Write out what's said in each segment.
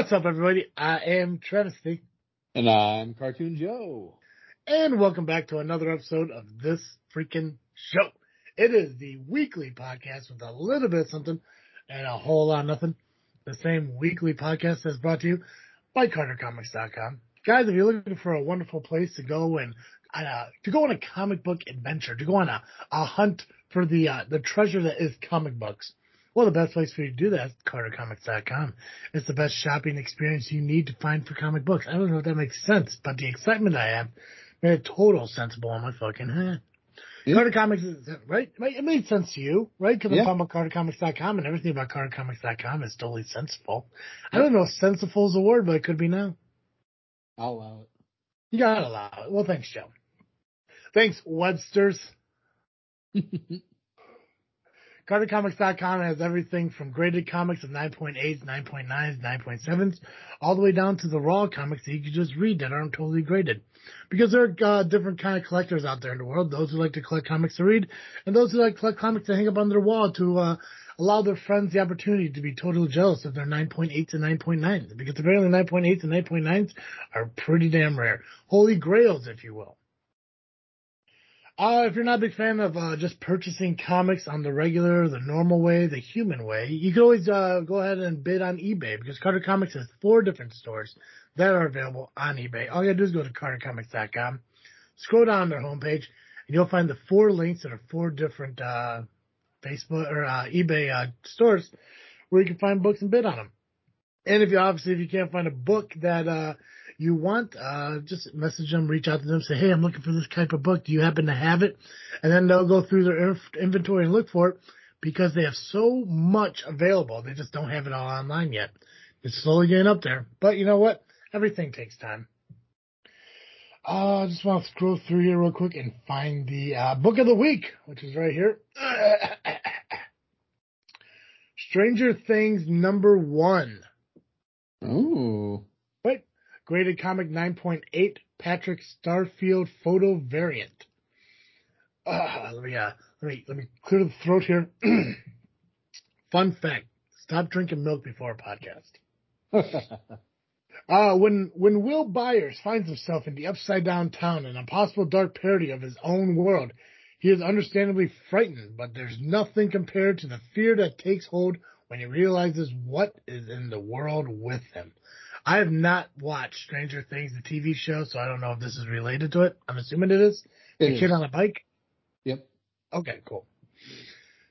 What's up, everybody? I am Travesty. And I'm Cartoon Joe. And welcome back to another episode of this freaking show. It is the weekly podcast with a little bit of something and a whole lot of nothing. The same weekly podcast that's brought to you by CarterComics.com. Guys, if you're looking for a wonderful place to go and uh, to go on a comic book adventure, to go on a, a hunt for the uh, the treasure that is comic books, well, the best place for you to do that is CarterComics.com. It's the best shopping experience you need to find for comic books. I don't know if that makes sense, but the excitement I have made it total sensible on my fucking head. Yeah. Carter Comics is, right? It made sense to you, right? Because yeah. I'm talking about CarterComics.com and everything about CarterComics.com is totally sensible. I don't know if sensible is a word, but it could be now. I'll allow it. You gotta allow it. Well, thanks, Joe. Thanks, Webster's. CarterComics.com has everything from graded comics of 9.8s, 9.9s, 9.7s, all the way down to the raw comics that you can just read that aren't totally graded. Because there are uh, different kind of collectors out there in the world. Those who like to collect comics to read, and those who like to collect comics to hang up on their wall to uh, allow their friends the opportunity to be totally jealous of their 9.8s and 9.9s. Because apparently 9.8s and 9.9s are pretty damn rare. Holy grails, if you will. Uh, if you're not a big fan of uh, just purchasing comics on the regular, the normal way, the human way, you can always uh, go ahead and bid on eBay because Carter Comics has four different stores that are available on eBay. All you gotta do is go to cartercomics.com, scroll down their homepage, and you'll find the four links that are four different uh, Facebook or uh, eBay uh, stores where you can find books and bid on them. And if you obviously if you can't find a book that you want, uh, just message them, reach out to them, say, hey, I'm looking for this type of book. Do you happen to have it? And then they'll go through their inventory and look for it because they have so much available. They just don't have it all online yet. It's slowly getting up there. But you know what? Everything takes time. Uh, I just want to scroll through here real quick and find the uh, book of the week, which is right here. Stranger Things number one. Ooh. Graded comic 9.8 Patrick Starfield photo variant. Uh, let me uh, let me let me clear the throat here. Fun fact: Stop drinking milk before a podcast. uh, when when Will Byers finds himself in the upside down town, an impossible dark parody of his own world, he is understandably frightened. But there's nothing compared to the fear that takes hold when he realizes what is in the world with him. I have not watched Stranger Things, the TV show, so I don't know if this is related to it. I'm assuming it is. It the is. kid on a bike. Yep. Okay, cool.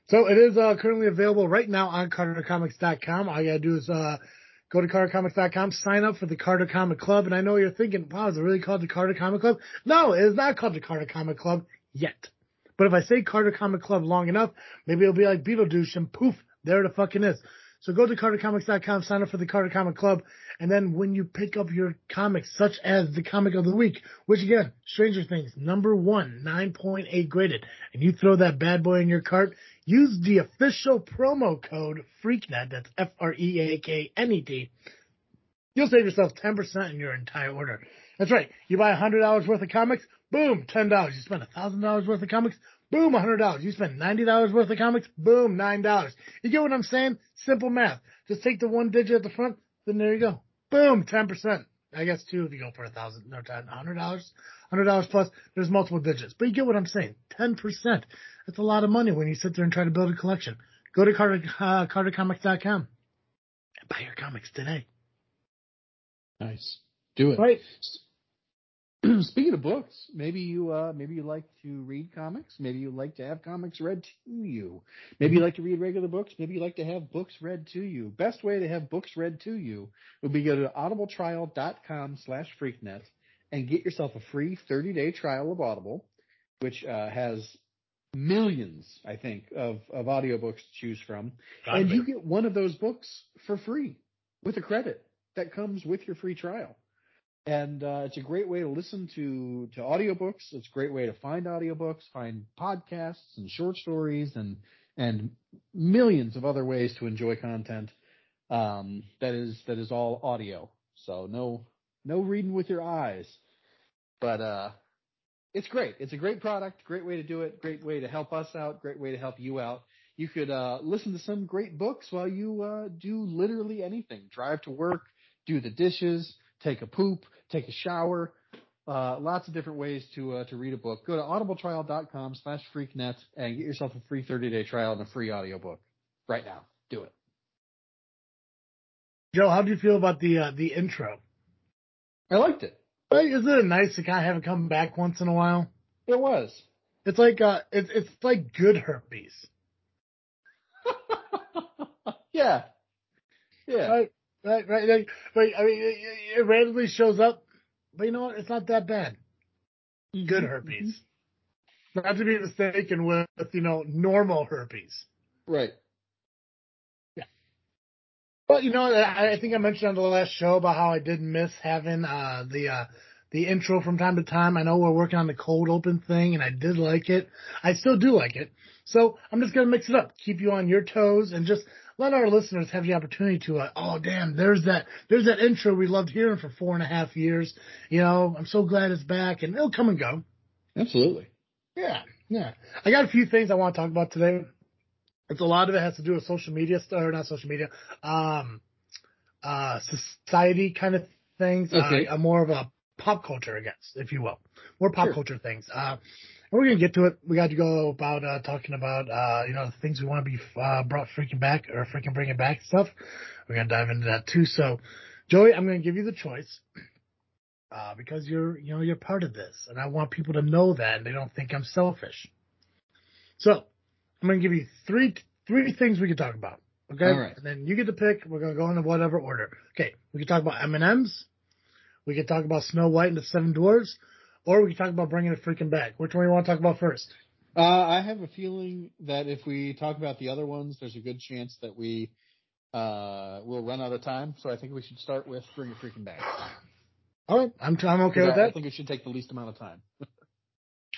So it is uh, currently available right now on CarterComics.com. All you gotta do is uh, go to CarterComics.com, sign up for the Carter Comic Club. And I know you're thinking, wow, is it really called the Carter Comic Club? No, it is not called the Carter Comic Club yet. But if I say Carter Comic Club long enough, maybe it'll be like Beetlejuice and poof, there it fucking is. So go to CarterComics.com, sign up for the Carter Comic Club, and then when you pick up your comics, such as the comic of the week, which again, Stranger Things, number one, 9.8 graded, and you throw that bad boy in your cart, use the official promo code FREAKNET, that's F-R-E-A-K-N-E-T, you'll save yourself 10% in your entire order. That's right. You buy $100 worth of comics, boom, $10. You spend $1,000 worth of comics, Boom, $100. You spend $90 worth of comics. Boom, $9. You get what I'm saying? Simple math. Just take the one digit at the front, then there you go. Boom, 10%. I guess two if you go for a thousand, no, hundred dollars, hundred dollars plus. There's multiple digits, but you get what I'm saying. Ten percent. That's a lot of money when you sit there and try to build a collection. Go to Carter, uh, CarterComics.com and buy your comics today. Nice. Do it. Right. Speaking of books, maybe you uh, maybe you like to read comics. Maybe you like to have comics read to you. Maybe you like to read regular books. Maybe you like to have books read to you. Best way to have books read to you would be go to audibletrial.com slash freaknet and get yourself a free 30 day trial of Audible, which uh, has millions, I think, of, of audiobooks to choose from. and you get one of those books for free with a credit that comes with your free trial and uh, it's a great way to listen to to audiobooks. It's a great way to find audiobooks, find podcasts and short stories, and and millions of other ways to enjoy content um, that is that is all audio. So no no reading with your eyes, but uh, it's great. It's a great product, great way to do it, great way to help us out, great way to help you out. You could uh, listen to some great books while you uh, do literally anything. Drive to work, do the dishes, take a poop, take a shower. Uh, lots of different ways to uh, to read a book. Go to audibletrial.com slash freaknet and get yourself a free 30 day trial and a free audiobook right now. Do it. Joe, how do you feel about the uh, the intro? I liked it. Right? Isn't it nice to kind of have it come back once in a while? It was. It's like uh, it's it's like good herpes. yeah. Yeah. Right, right, right. Like, right I mean, it, it randomly shows up, but you know what? It's not that bad. Good herpes. Not to be mistaken with, you know, normal herpes. Right. Yeah. But you know, I, I think I mentioned on the last show about how I did miss having uh, the uh, the intro from time to time. I know we're working on the cold open thing, and I did like it. I still do like it. So I'm just gonna mix it up, keep you on your toes, and just let our listeners have the opportunity to, uh, oh damn, there's that, there's that intro we loved hearing for four and a half years. You know, I'm so glad it's back, and it'll come and go. Absolutely. Yeah, yeah. I got a few things I want to talk about today. It's a lot of it has to do with social media stuff, or not social media, um, uh, society kind of things. Okay. Uh, more of a pop culture, I guess, if you will. More pop Sure. culture things. Uh, we're gonna get to it. We got to go about uh, talking about uh, you know the things we want to be uh, brought freaking back or freaking bringing back stuff. We're gonna dive into that too. So, Joey, I'm gonna give you the choice uh, because you're you know you're part of this, and I want people to know that and they don't think I'm selfish. So, I'm gonna give you three three things we can talk about. Okay, right. and then you get to pick. We're gonna go into whatever order. Okay, we can talk about M and M's. We can talk about Snow White and the Seven Dwarfs, or we can talk about bringing it freaking back. Which one do you want to talk about first? Uh, I have a feeling that if we talk about the other ones, there's a good chance that we uh, will run out of time. So I think we should start with Bring It Freaking Back. All right, I'm I'm okay with I, I think it should take the least amount of time.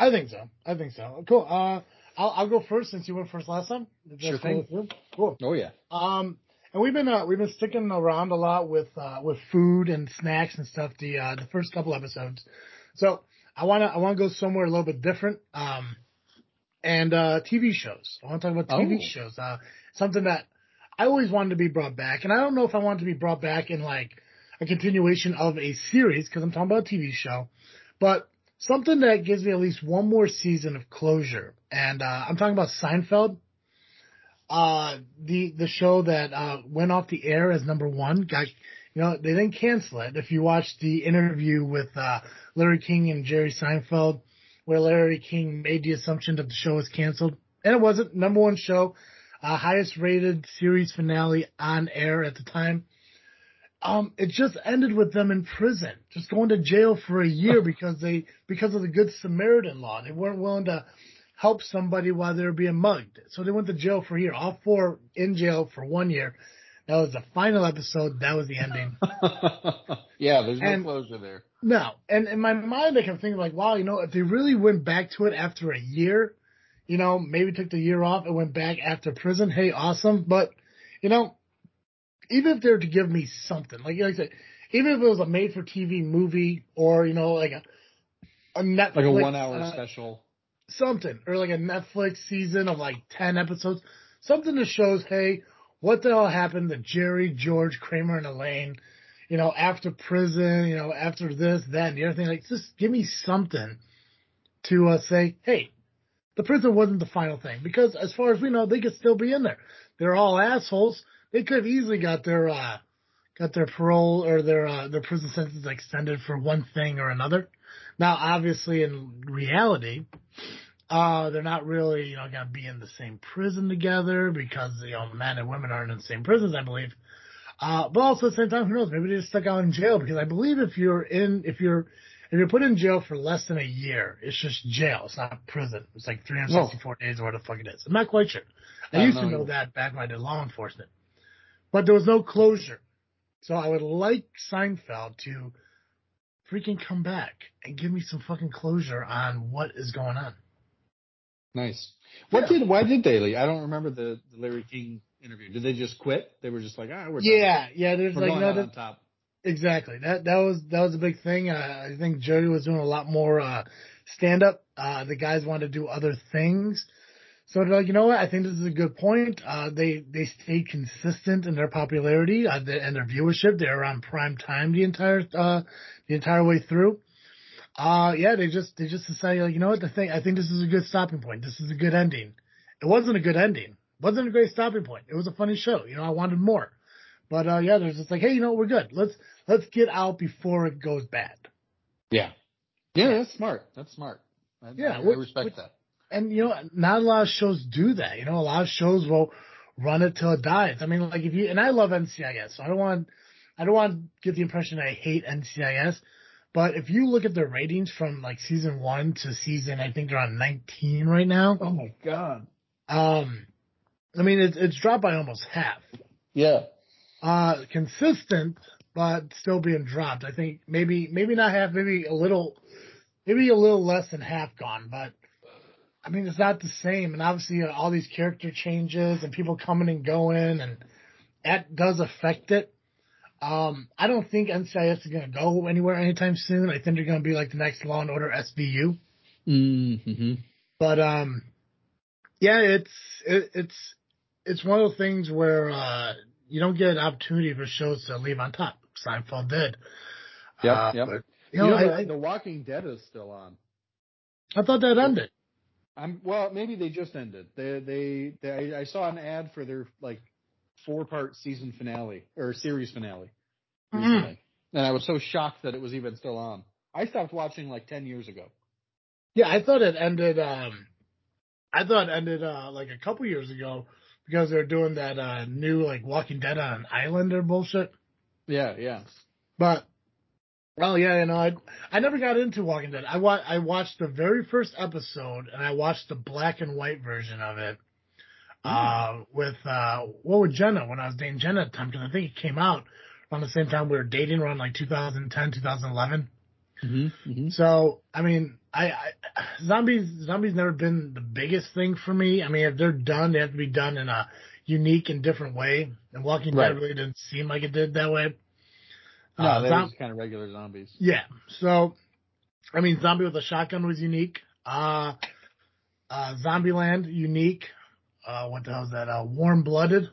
I think so. I think so. Cool. Uh, I'll I'll go first since you went first last time. Sure cool thing. Cool. Oh yeah. Um, and we've been uh, we've been sticking around a lot with uh, with food and snacks and stuff. The uh, the first couple episodes, so I wanna I wanna go somewhere a little bit different. Um, and uh, TV shows. I want to talk about TV Oh. shows. Uh, something that I always wanted to be brought back, and I don't know if I want to be brought back in like a continuation of a series because I'm talking about a TV show, but something that gives me at least one more season of closure. And uh, I'm talking about Seinfeld uh the the show that uh went off the air as number one got you know they didn't cancel it if you watch the interview with uh larry king and jerry seinfeld where larry king made the assumption that the show was canceled and it wasn't number one show uh highest rated series finale on air at the time um it just ended with them in prison just going to jail for a year because they because of the good samaritan law they weren't willing to help somebody while they were being mugged. So they went to jail for a year. All four in jail for one year. That was the final episode. That was the ending. yeah, there's no And- closure there. no, and in my mind, I kept thinking like, wow, you know, if they really went back to it after a year, you know, maybe took the year off and went back after prison. Hey, awesome. But you know, even if they were to give me something, like, like I said, even if it was a made-for-TV movie or you know, like a a Netflix, Like a one hour uh, special. something or like a Netflix season of like 10 episodes, something that shows, hey, what the hell happened to Jerry, George, Kramer, and Elaine, you know, after prison, you know, after this, that, and the other thing. Like, just give me something to uh, say, hey, the prison wasn't the final thing because as far as we know, they could still be in there. They're all assholes. They could have easily got their, uh, got their parole or their, uh, their prison sentence extended for one thing or another. Now, obviously, in reality, uh, they're not really, you know, gonna be in the same prison together because, you know, men and women aren't in the same prisons, I believe. Uh, but also at the same time, who knows? Maybe they just stuck out in jail because I believe if you're in, if you're, if you're put in jail for less than a year, it's just jail. It's not prison. It's like 364 days or what the fuck it is. I'm not quite sure. I, I used to know know either. that back when I did law enforcement, but there was no closure. So I would like Seinfeld to freaking come back and give me some fucking closure on what is going on. Nice. What Yeah. did? Why did they? leave? I don't remember the, the Larry King interview. Did they just quit? They were just like, ah, we're done. Yeah, yeah. There's we're like no, that, on top. exactly. That that was that was a big thing. Uh, I think Jody was doing a lot more uh, stand up. Uh, the guys wanted to do other things, So they're like, you know what? I think this is a good point. Uh, they they stayed consistent in their popularity uh, and their viewership. They're on prime time the entire uh, the entire way through. Uh, yeah, they just they just decided, like, you know what? The thing, I think this is a good stopping point. This is a good ending. It wasn't a good ending. It wasn't a great stopping point. It was a funny show. You know, I wanted more. But uh, yeah, they're just like, hey, you know, we're good. Let's let's get out before it goes bad. Yeah. Yeah, that's smart. That's smart. I, Yeah, I, I respect which- that. And you know, not a lot of shows do that. You know, a lot of shows will run it till it dies. I mean, like if you and I love NCIS, so I don't want I don't want to get the impression I hate NCIS. But if you look at the ratings from like season one to season, I think they're on 19 right now. Oh my god. Um, I mean, it's it's dropped by almost half. Yeah. Uh, consistent, but still being dropped. I think maybe maybe not half, maybe a little, maybe a little less than half gone. But I mean, it's not the same. And obviously, uh, all these character changes and people coming and going, and that does affect it. Um, I don't think NCIS is going to go anywhere anytime soon. I think they're going to be like the next Law and Order SVU. Mm-hmm. But um, yeah, it's it, it's it's one of those things where uh, you don't get an opportunity for shows to leave on top. Seinfeld did. Yep, Uh, yep. but, you You know, know, I, the, the Walking Dead is still on. I thought that ended. I'm well. Maybe they just ended. They they, they I, I saw an ad for their like four part season finale or series finale recently, and I was so shocked that it was even still on. I stopped watching like ten years ago. Yeah, I thought it ended. Um, I thought it ended uh, like a couple years ago because they were doing that uh, new like Walking Dead on an island or bullshit. Yeah, yeah. But well, yeah, you know, I I never got into Walking Dead. I wa- I watched the very first episode and I watched the black and white version of it. Uh, with uh, what with Jenna when I was dating Jenna at the time because I think it came out around the same time we were dating around like 2010, 2011. Mm-hmm. Mm-hmm. So I mean, I, I zombies zombies never been the biggest thing for me. I mean, if they're done, they have to be done in a unique and different way. And Walking Right. Dead really didn't seem like it did that way. No, Uh, they zom- just kind of regular zombies. yeah. So, I mean, Zombie with a Shotgun was unique. Uh, uh, Zombieland, unique. Uh, what the hell is that? Uh, Warm Blooded.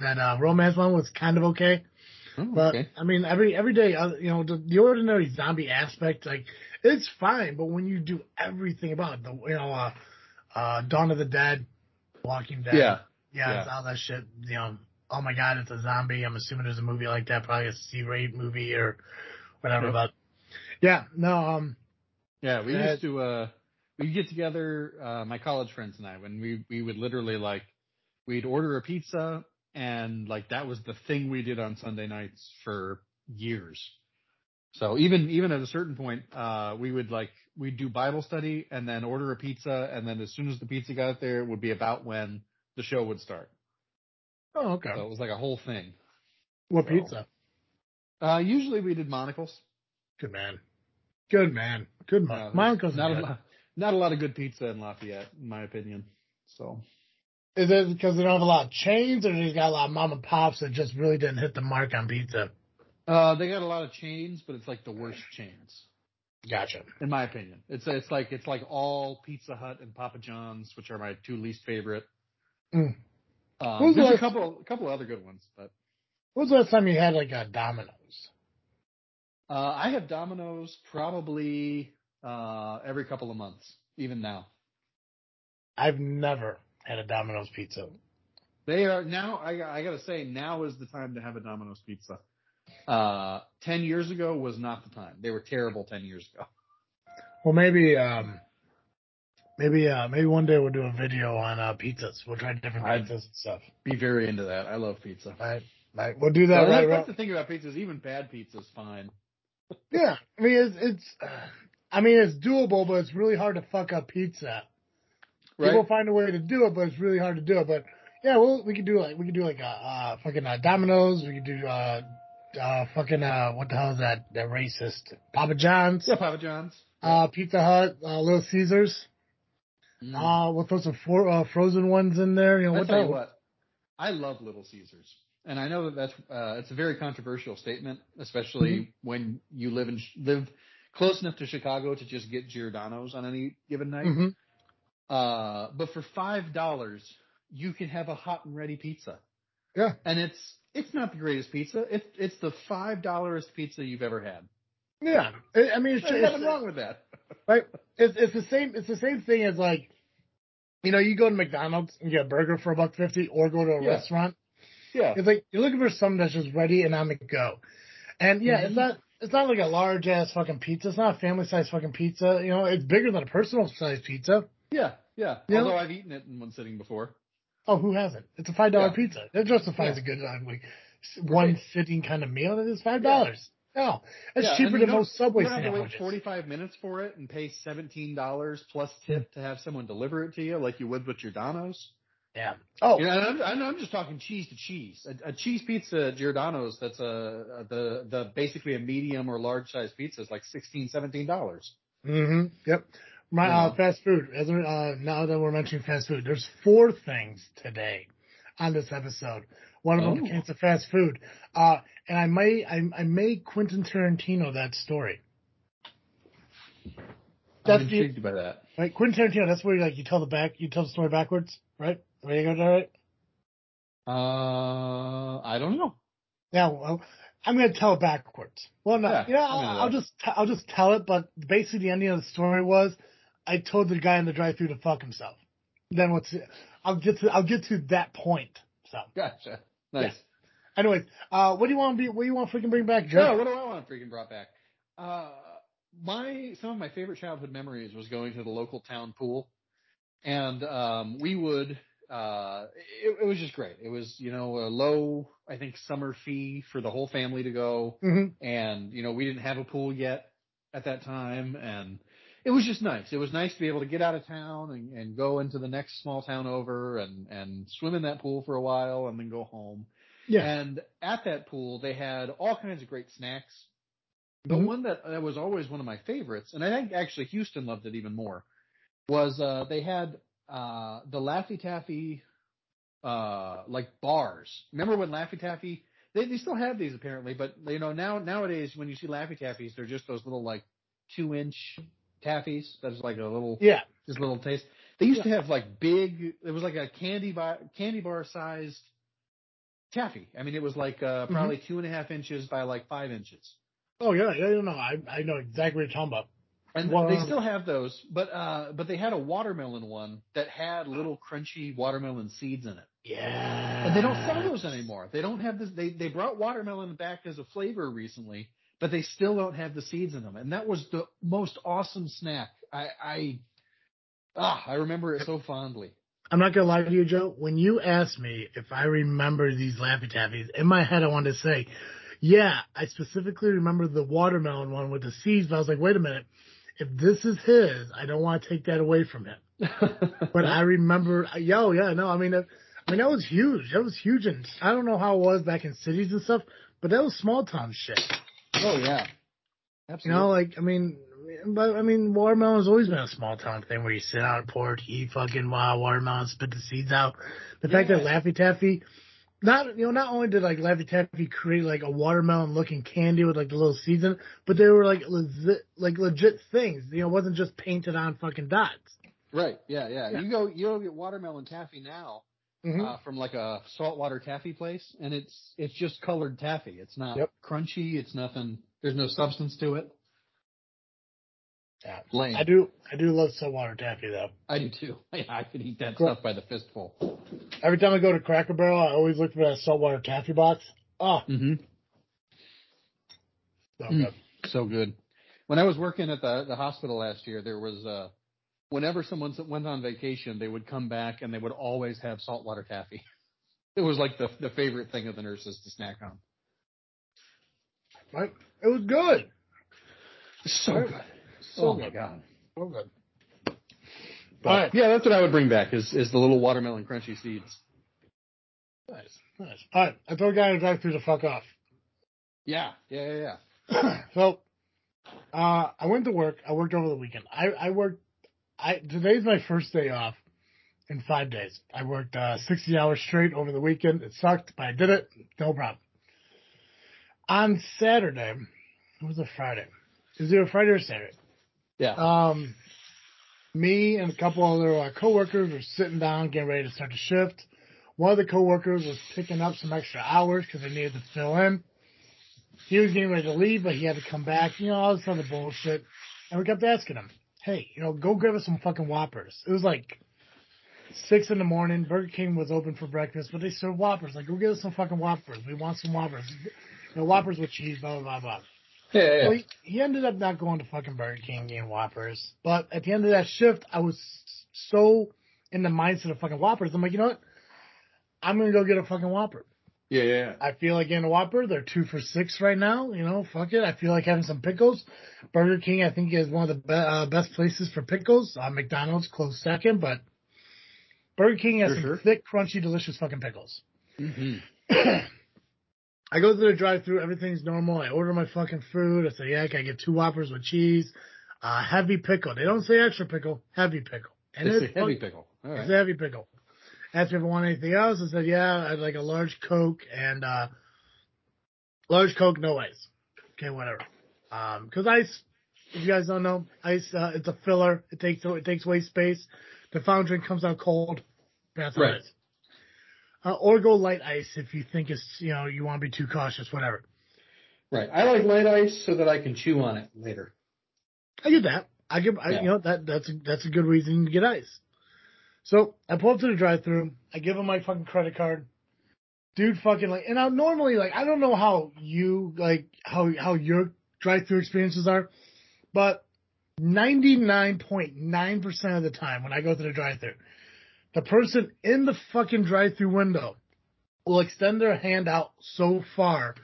That, uh, romance one was kind of okay. Oh, But, okay. I mean, every, every day, uh, you know, the, the ordinary zombie aspect, like, it's fine, but when you do everything about it, the, you know, uh, uh, Dawn of the Dead, Walking Dead. Yeah. Yeah, Yeah. it's all that shit, you know, oh my god, it's a zombie. I'm assuming there's a movie like that, probably a C-rate movie or whatever. But yeah, no, um, Yeah, we used to uh we'd get together, uh my college friends and I, when we we would literally like we'd order a pizza and like that was the thing we did on Sunday nights for years. So even even at a certain point, uh we would like we'd do Bible study and then order a pizza and then as soon as the pizza got there it would be about when the show would start. oh okay. So it was like a whole thing. what so- pizza? Uh usually we did Monical's. Good man. Good man. Good Uh, man. My uncle's not good. a lot, not a lot of good pizza in Lafayette, in my opinion. So Is it because they don't have a lot of chains, or they just got a lot of mom and pops that just really didn't hit the mark on pizza? Uh, they got a lot of chains, but it's like the worst chains, Gotcha. in my opinion. It's it's like it's like all Pizza Hut and Papa John's, which are my two least favorite. Mm. Um, there's a couple a couple other good ones, but When was the last time you had like a Domino's? uh, I have Domino's probably uh, every couple of months, even now. I've never had a Domino's pizza. They are now. I I gotta say, now is the time to have a Domino's pizza. Uh, ten years ago was not the time. They were terrible ten years ago. Well, maybe, um, maybe, uh, maybe one day we'll do a video on uh, pizzas. We'll try different I'd- pizzas and stuff. Be very into that. I love pizza. Right, right. We'll do that Well, right. that's, right. the thing about pizzas. even bad pizza's fine. Yeah, I mean it's, it's uh, I mean it's doable, but it's really hard to fuck up pizza. Right? People find a way to do it, but it's really hard to do it. But yeah, well, we could do like we could do like a uh, fucking uh, Domino's. We could do uh, uh, fucking uh, what the hell is that? That racist Papa John's, Yeah, Papa John's. uh, Pizza Hut, uh, Little Caesars. Mm. Uh, we'll throw some for, uh, frozen ones in there. You know I'll what the tell you what. I love Little Caesars, and I know that that's uh, it's a very controversial statement, especially Mm-hmm. when you live in live close enough to Chicago to just get Giordano's on any given night. Mhm. Uh, but for five dollars, you can have a hot and ready pizza. Yeah. And it's it's not the greatest pizza. It's it's the five dollarest pizza you've ever had. Yeah, I mean, it's, There's nothing wrong with that. right. It's it's the same. It's the same thing as like, you know, you go to McDonald's and get a burger for a buck fifty, or go to a Yeah. restaurant. Yeah. It's like you're looking for something that's just ready and on the go. And yeah, Mhm. it's not it's not like a large ass fucking pizza. It's not a family size fucking pizza. You know, it's bigger than a personal size pizza. Yeah. Yeah. You know- Although I've eaten it in one sitting before. Oh, who hasn't? It's a five dollar Yeah. pizza. That justifies Yeah. a good uh, like one Right. sitting kind of meal. That is five dollars. No, it's Yeah, cheaper than most Subway You don't have to wait 45 minutes for it and pay $17 plus tip to have someone deliver it to you like you would with Giordano's. Yeah. Oh, You know, and I'm, I'm just talking cheese to cheese. A, a cheese pizza Giordano's that's a, the the basically a medium or large size pizza is like 16 $17. hmm Yep. My uh, fast food. As we're, uh, now that we're mentioning fast food, there's four things today on this episode. One of them Oh. pertains to fast food. Uh, and I may I, I may Quentin Tarantino that story. I'm That's the, intrigued by that. right. Quentin Tarantino. That's where like you tell the back you tell the story backwards, right? There you go, there, right? Uh, I don't know. Yeah. Well, I'm gonna tell it backwards. Well, no, Yeah, yeah, I'm into I'll, I'll just t- I'll just tell it. But basically, the ending of the story was I told the guy in the drive-through to fuck himself. Then what's I'll get to I'll get to that point. So, Gotcha. Nice. anyways, uh, what do you want to be? What do you want to freaking bring back, Joe? No, what do I want freaking brought back? Uh, my some of my favorite childhood memories was going to the local town pool, and um, we would. Uh, it, it was just great. It was you know a low, I think, summer fee for the whole family to go, hmm and you know we didn't have a pool yet at that time, and it was just nice. It was nice to be able to get out of town and, and go into the next small town over and and swim in that pool for a while and then go home. Yeah. And at that pool, they had all kinds of great snacks. But Mhm. one that, that was always one of my favorites, and I think actually Houston loved it even more, was uh, they had uh, the Laffy Taffy uh, like bars. Remember when Laffy Taffy? They they still have these apparently, but you know now nowadays when you see Laffy Taffies, they're just those little like two inch taffies. That's like a little Yeah. just little taste. They used to have like big. It was like a candy bar, candy bar sized taffy. I mean, it was like uh, Mm-hmm. probably two and a half inches by like five inches. Oh yeah. Yeah. No, I I know exactly what you're talking about. And Wow. they still have those, but uh, but they had a watermelon one that had little crunchy watermelon seeds in it. Yeah. And they don't sell those anymore. They don't have this. They they brought watermelon back as a flavor recently, but they still don't have the seeds in them. And that was the most awesome snack. I I ah I remember it so fondly. I'm not gonna lie to you, Joe. When you asked me if I remember these Laffy Taffies, in my head I wanted to say, yeah, I specifically remember the watermelon one with the seeds, but I was like, wait a minute. If this is his, I don't want to take that away from him. But I remember, yo, yeah, no, I mean, that, I mean that was huge. That was huge, and I don't know how it was back in cities and stuff, but that was small town shit. oh yeah, Absolutely. You know, like I mean, but I mean, watermelon's always been a small town thing where you sit on a porch, eat fucking wild watermelon, spit the seeds out. The fact that Laffy Taffy, not you know, not only did like Laffy Taffy create like a watermelon looking candy with like the little seeds in it, but they were like legit, like legit things. You know, it wasn't just painted on fucking dots. Right. Yeah, yeah. Yeah. You go you go get watermelon taffy now Mm-hmm. uh, from like a saltwater taffy place, and it's it's just colored taffy. It's not Yep. crunchy. It's nothing. There's no substance to it. Yeah. Lame. I do, I do love saltwater taffy though. I do too. Yeah, I could eat that stuff by the fistful. Every time I go to Cracker Barrel, I always look for that saltwater taffy box. Oh, Mm-hmm. so Mm. good. So good. When I was working at the the hospital last year, there was uh whenever someone went on vacation, they would come back and they would always have saltwater taffy. It was like the the favorite thing of the nurses to snack on. Right? It was good. So Right. good. So oh good. my god. So good. But, All right. Yeah, that's what I would bring back is is the little watermelon crunchy seeds. Nice, nice. All right, I told guy to drive through the fuck off. Yeah, yeah, yeah, yeah. so, uh, I went to work. I worked over the weekend. I, I worked. I today's my first day off in five days. I worked uh, sixty hours straight over the weekend. It sucked, but I did it. No problem. On Saturday, it was a Friday. Is it a Friday or Saturday? Yeah. Um, me and a couple other uh, coworkers were sitting down, getting ready to start the shift. One of the coworkers was picking up some extra hours because they needed to fill in. He was getting ready to leave, but he had to come back. You know, all this other bullshit. And we kept asking him, "Hey, you know, go grab us some fucking Whoppers." It was like six in the morning. Burger King was open for breakfast, but they served Whoppers. Like, go get us some fucking Whoppers. We want some Whoppers. You know, Whoppers with cheese, blah, blah, blah, blah. Yeah, yeah. Well, he, he ended up not going to fucking Burger King getting Whoppers. But at the end of that shift, I was so in the mindset of fucking Whoppers. I'm like, you know what? I'm going to go get a fucking Whopper. yeah, yeah. I feel like getting a Whopper. They're two for six right now. You know, fuck it. I feel like having some pickles. Burger King, I think, is one of the be- uh, best places for pickles. Uh, McDonald's close second, but Burger King has Sure, some sure. thick, crunchy, delicious fucking pickles. hmm I go through the drive-through. Everything's normal. I order my fucking food. I say, yeah, can I get two Whoppers with cheese? Uh, heavy pickle. They don't say extra pickle. Heavy pickle. And It's a heavy fuck- pickle. All It's a heavy pickle. Asked me if I want anything else. I said, yeah, I'd like a large Coke and, uh, large Coke, no ice. Okay, whatever. Um, cause ice, if you guys don't know, ice, uh, it's a filler. It takes, it takes away space. The fountain drink comes out cold. That's Right. it is. Uh, or go light ice if you think it's, you know, you want to be too cautious, whatever. Right. I like light ice so that I can chew on it later. I get that. I give, I, Yeah. you know, that, that's, a, that's a good reason to get ice. So I pull up to the drive through. I give him my fucking credit card. Dude fucking like, and I normally like, I don't know how you, like, how, how your drive through experiences are, but 99.9% of the time when I go to the drive through, the person in the fucking drive through window will extend their hand out so far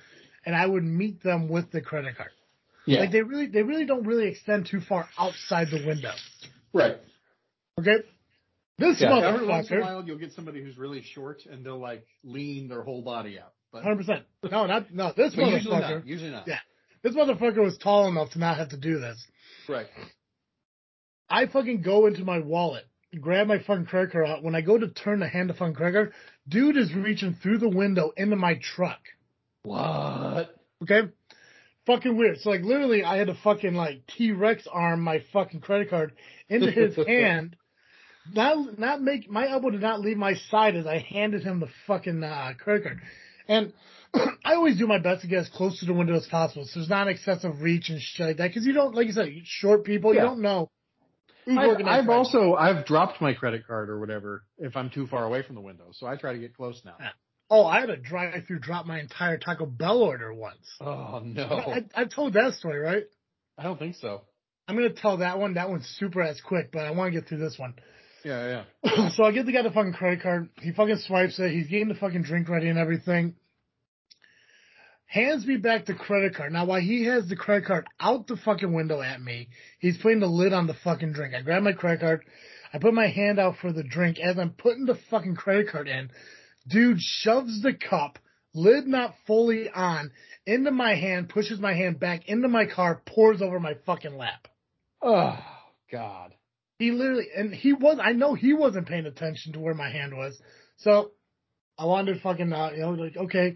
and I would meet them with the credit card. Yeah. Like they really, they really don't really extend too far outside the window. right. Okay. This Yeah. Every once in a while, you'll get somebody who's really short and they'll like lean their whole body out. But, hundred percent. No, not no. This but usually motherfucker, not. Usually not. Yeah. this motherfucker was tall enough to not have to do this. Right. I fucking go into my wallet, grab my fucking credit card out. When I go to turn the hand fucking credit card, dude is reaching through the window into my truck. What? Okay. Fucking weird. So like literally I had to fucking like T Rex arm my fucking credit card into his hand. Not not make my elbow did not leave my side as I handed him the fucking uh, credit card. And I always do my best to get as close to the window as possible, so there's not excessive reach and shit like that. Because you don't, like you said, short people, Yeah. you don't know I've, I've also I've dropped my credit card or whatever if I'm too far away from the window, so I try to get close now. Oh, I had a drive-through drop my entire Taco Bell order once. Oh no, I, I told that story, right? I don't think so. I'm gonna tell that one. That one's super as quick, but I want to get through this one. Yeah, yeah. so I give the guy the fucking credit card. He fucking swipes it. He's getting the fucking drink ready and everything. Hands me back the credit card. Now, while he has the credit card out the fucking window at me, he's putting the lid on the fucking drink. I grab my credit card. I put my hand out for the drink. As I'm putting the fucking credit card in, dude shoves the cup, lid not fully on, into my hand, pushes my hand back into my car, pours over my fucking lap. Oh God. He literally, and he was, I know he wasn't paying attention to where my hand was. So I wanted to fucking, uh, you know, like, okay.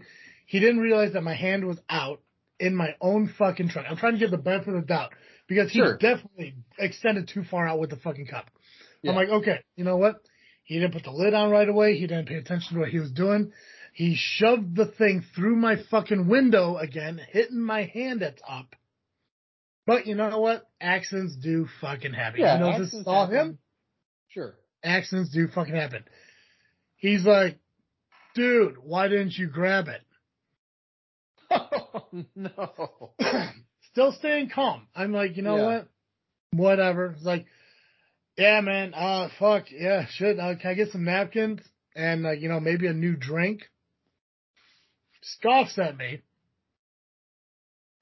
He didn't realize that my hand was out in my own fucking truck. I'm trying to give the benefit of the doubt because he Sure. definitely extended too far out with the fucking cup. Yeah. I'm like, okay, you know what? He didn't put the lid on right away. He didn't pay attention to what he was doing. He shoved the thing through my fucking window again, hitting my hand that's up. But you know what? Accidents do fucking happen. Yeah, you know, this accidents saw happen. him. Sure. Accidents do fucking happen. He's like, dude, why didn't you grab it? Oh no. Still staying calm. I'm like, you know Yeah. what? Whatever. It's like, yeah, man. Uh, fuck. Yeah, shit. Uh, can I get some napkins and uh, you know maybe a new drink? Scoffs at me.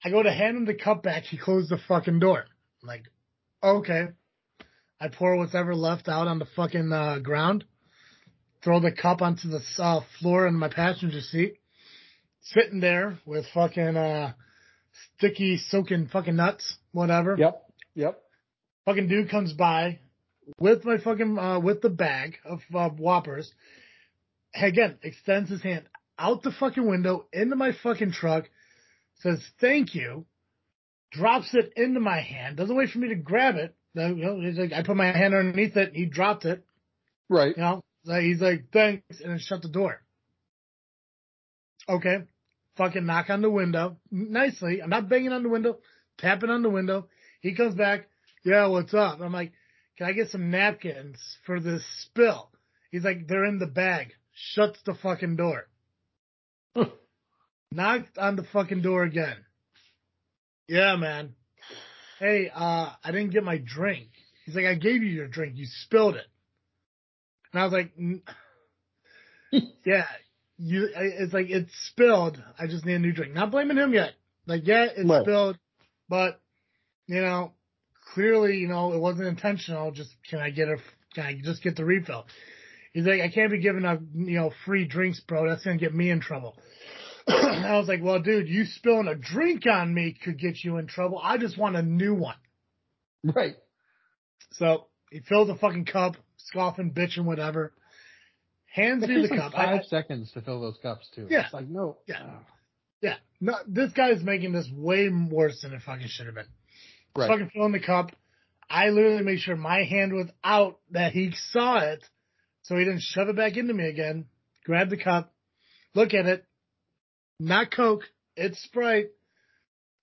I go to hand him the cup back. He closed the fucking door. I'm like, okay. I pour what's ever left out on the fucking uh, ground. Throw the cup onto the uh, floor in my passenger seat. Sitting there with fucking uh, sticky, soaking fucking nuts, whatever. Yep. Yep. Fucking dude comes by with my fucking uh, with the bag of uh, Whoppers. Again, extends his hand out the fucking window into my fucking truck. Says thank you. Drops it into my hand. Doesn't wait for me to grab it. You know, he's like, I put my hand underneath it. He dropped it. Right. You know, he's like, thanks, and then shut the door. Okay. Fucking knock on the window nicely. I'm not banging on the window, tapping on the window. He comes back. Yeah, what's up? I'm like, can I get some napkins for this spill? He's like, they're in the bag. Shuts the fucking door. Knocked on the fucking door again. Yeah, man. Hey, uh, I didn't get my drink. He's like, I gave you your drink. You spilled it. And I was like, yeah, you, it's like, it's spilled. I just need a new drink. Not blaming him yet. Like, yeah, it's Right. spilled, but, you know, clearly, you know, it wasn't intentional. Just, can I get a, can I just get the refill? He's like, I can't be giving out, you know, free drinks, bro. That's going to get me in trouble. I was like, well, dude, you spilling a drink on me could get you in trouble. I just want a new one. Right. So he fills a fucking cup, scoffing, bitching, whatever. Hands It me the cup. like five I, seconds to fill those cups too. Yeah. It's like no. Yeah. Oh. yeah, no, this guy's making this way worse than it fucking should have been. Right. Fucking filling the cup. I literally made sure my hand was out that he saw it, so he didn't shove it back into me again. Grab the cup, look at it, not Coke, it's Sprite.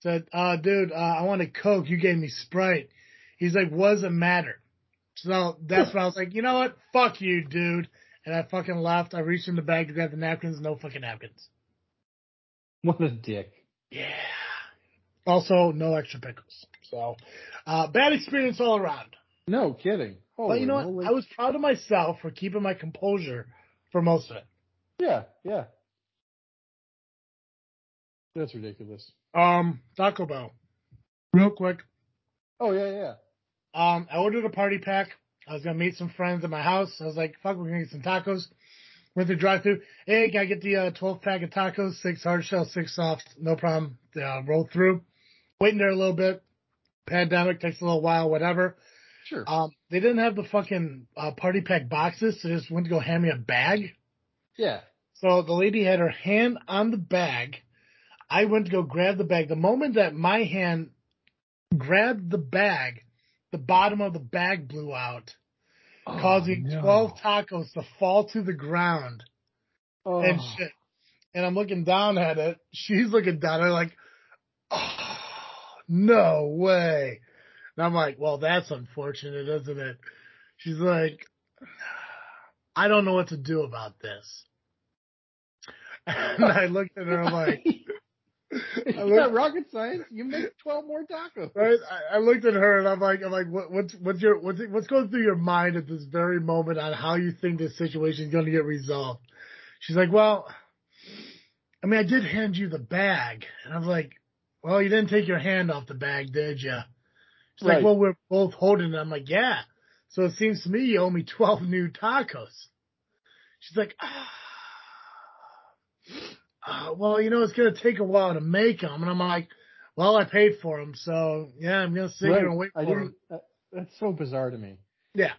Said, uh, dude, uh, I wanted Coke. You gave me Sprite. He's like, does it matter? So that's when I was like, you know what? Fuck you, dude. And I fucking left. I reached in the bag to grab the napkins. No fucking napkins. What a dick. Yeah. Also, no extra pickles. So, uh, bad experience all around. No kidding. Holy but you know what? moly. I was proud of myself for keeping my composure for most of it. Yeah. Yeah. That's ridiculous. Um, Taco Bell. Real quick. Oh yeah, yeah. Um, I ordered a party pack. I was gonna meet some friends at my house. I was like, fuck, we're gonna get some tacos. Went through drive through. Hey, can I get the uh, 12 pack of tacos? Six hard shell, six soft. No problem. Uh, roll through. Waiting there a little bit. Pandemic takes a little while, whatever. Sure. Um, they didn't have the fucking uh, party pack boxes, so they just went to go hand me a bag. yeah. So the lady had her hand on the bag. I went to go grab the bag. The moment that my hand grabbed the bag, the bottom of the bag blew out, oh, causing Oh, no. 12 tacos to fall to the ground Oh. and shit. And I'm looking down at it. She's looking down at it like, oh, no way. And I'm like, well, that's unfortunate, isn't it? She's like, I don't know what to do about this. And I looked at her I'm like, It's I not look- rocket science. You make twelve more tacos. right? I, I looked at her and I'm like, I'm like, what, what's, what's your, what's, what's going through your mind at this very moment on how you think this situation is going to get resolved? She's like, well, I mean, I did hand you the bag. And I was like, well, you didn't take your hand off the bag, did you? She's Right. like, well, we're both holding it. I'm like, yeah. So it seems to me you owe me 12 new tacos. She's like, ah. Uh, well, you know, it's going to take a while to make them. And I'm like, well, I paid for them. So yeah, I'm going to sit Right. here and wait I for them. Uh, that's so bizarre to me. Yeah.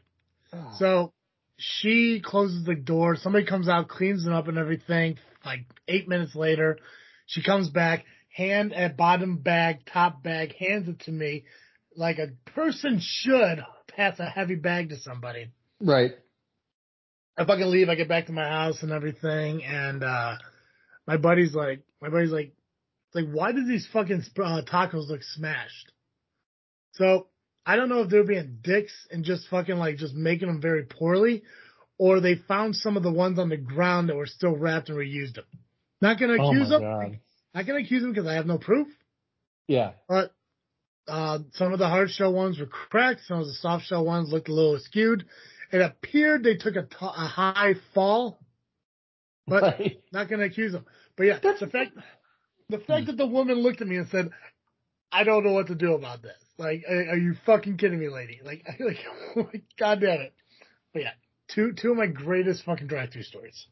Oh. So she closes the door. Somebody comes out, cleans them up and everything. Like eight minutes later, she comes back, hand at bottom bag, top bag, hands it to me like a person should pass a heavy bag to somebody. right. I fucking leave. I get back to my house and everything, and uh my buddy's like, my buddy's like, like, why do these fucking uh, tacos look smashed? So I don't know if they're being dicks and just fucking like just making them very poorly, or they found some of the ones on the ground that were still wrapped and reused them. Not gonna Oh accuse my them. god. Not gonna accuse them because I have no proof. Yeah. But uh, some of the hard shell ones were cracked. Some of the soft shell ones looked a little skewed. It appeared they took a, t- a high fall, but Right. not going to accuse them. But yeah, That's- the fact the fact that the woman looked at me and said, "I don't know what to do about this." Like, are, you fucking kidding me, lady? Like, like, god damn it. But yeah, two two of my greatest fucking drive-through stories.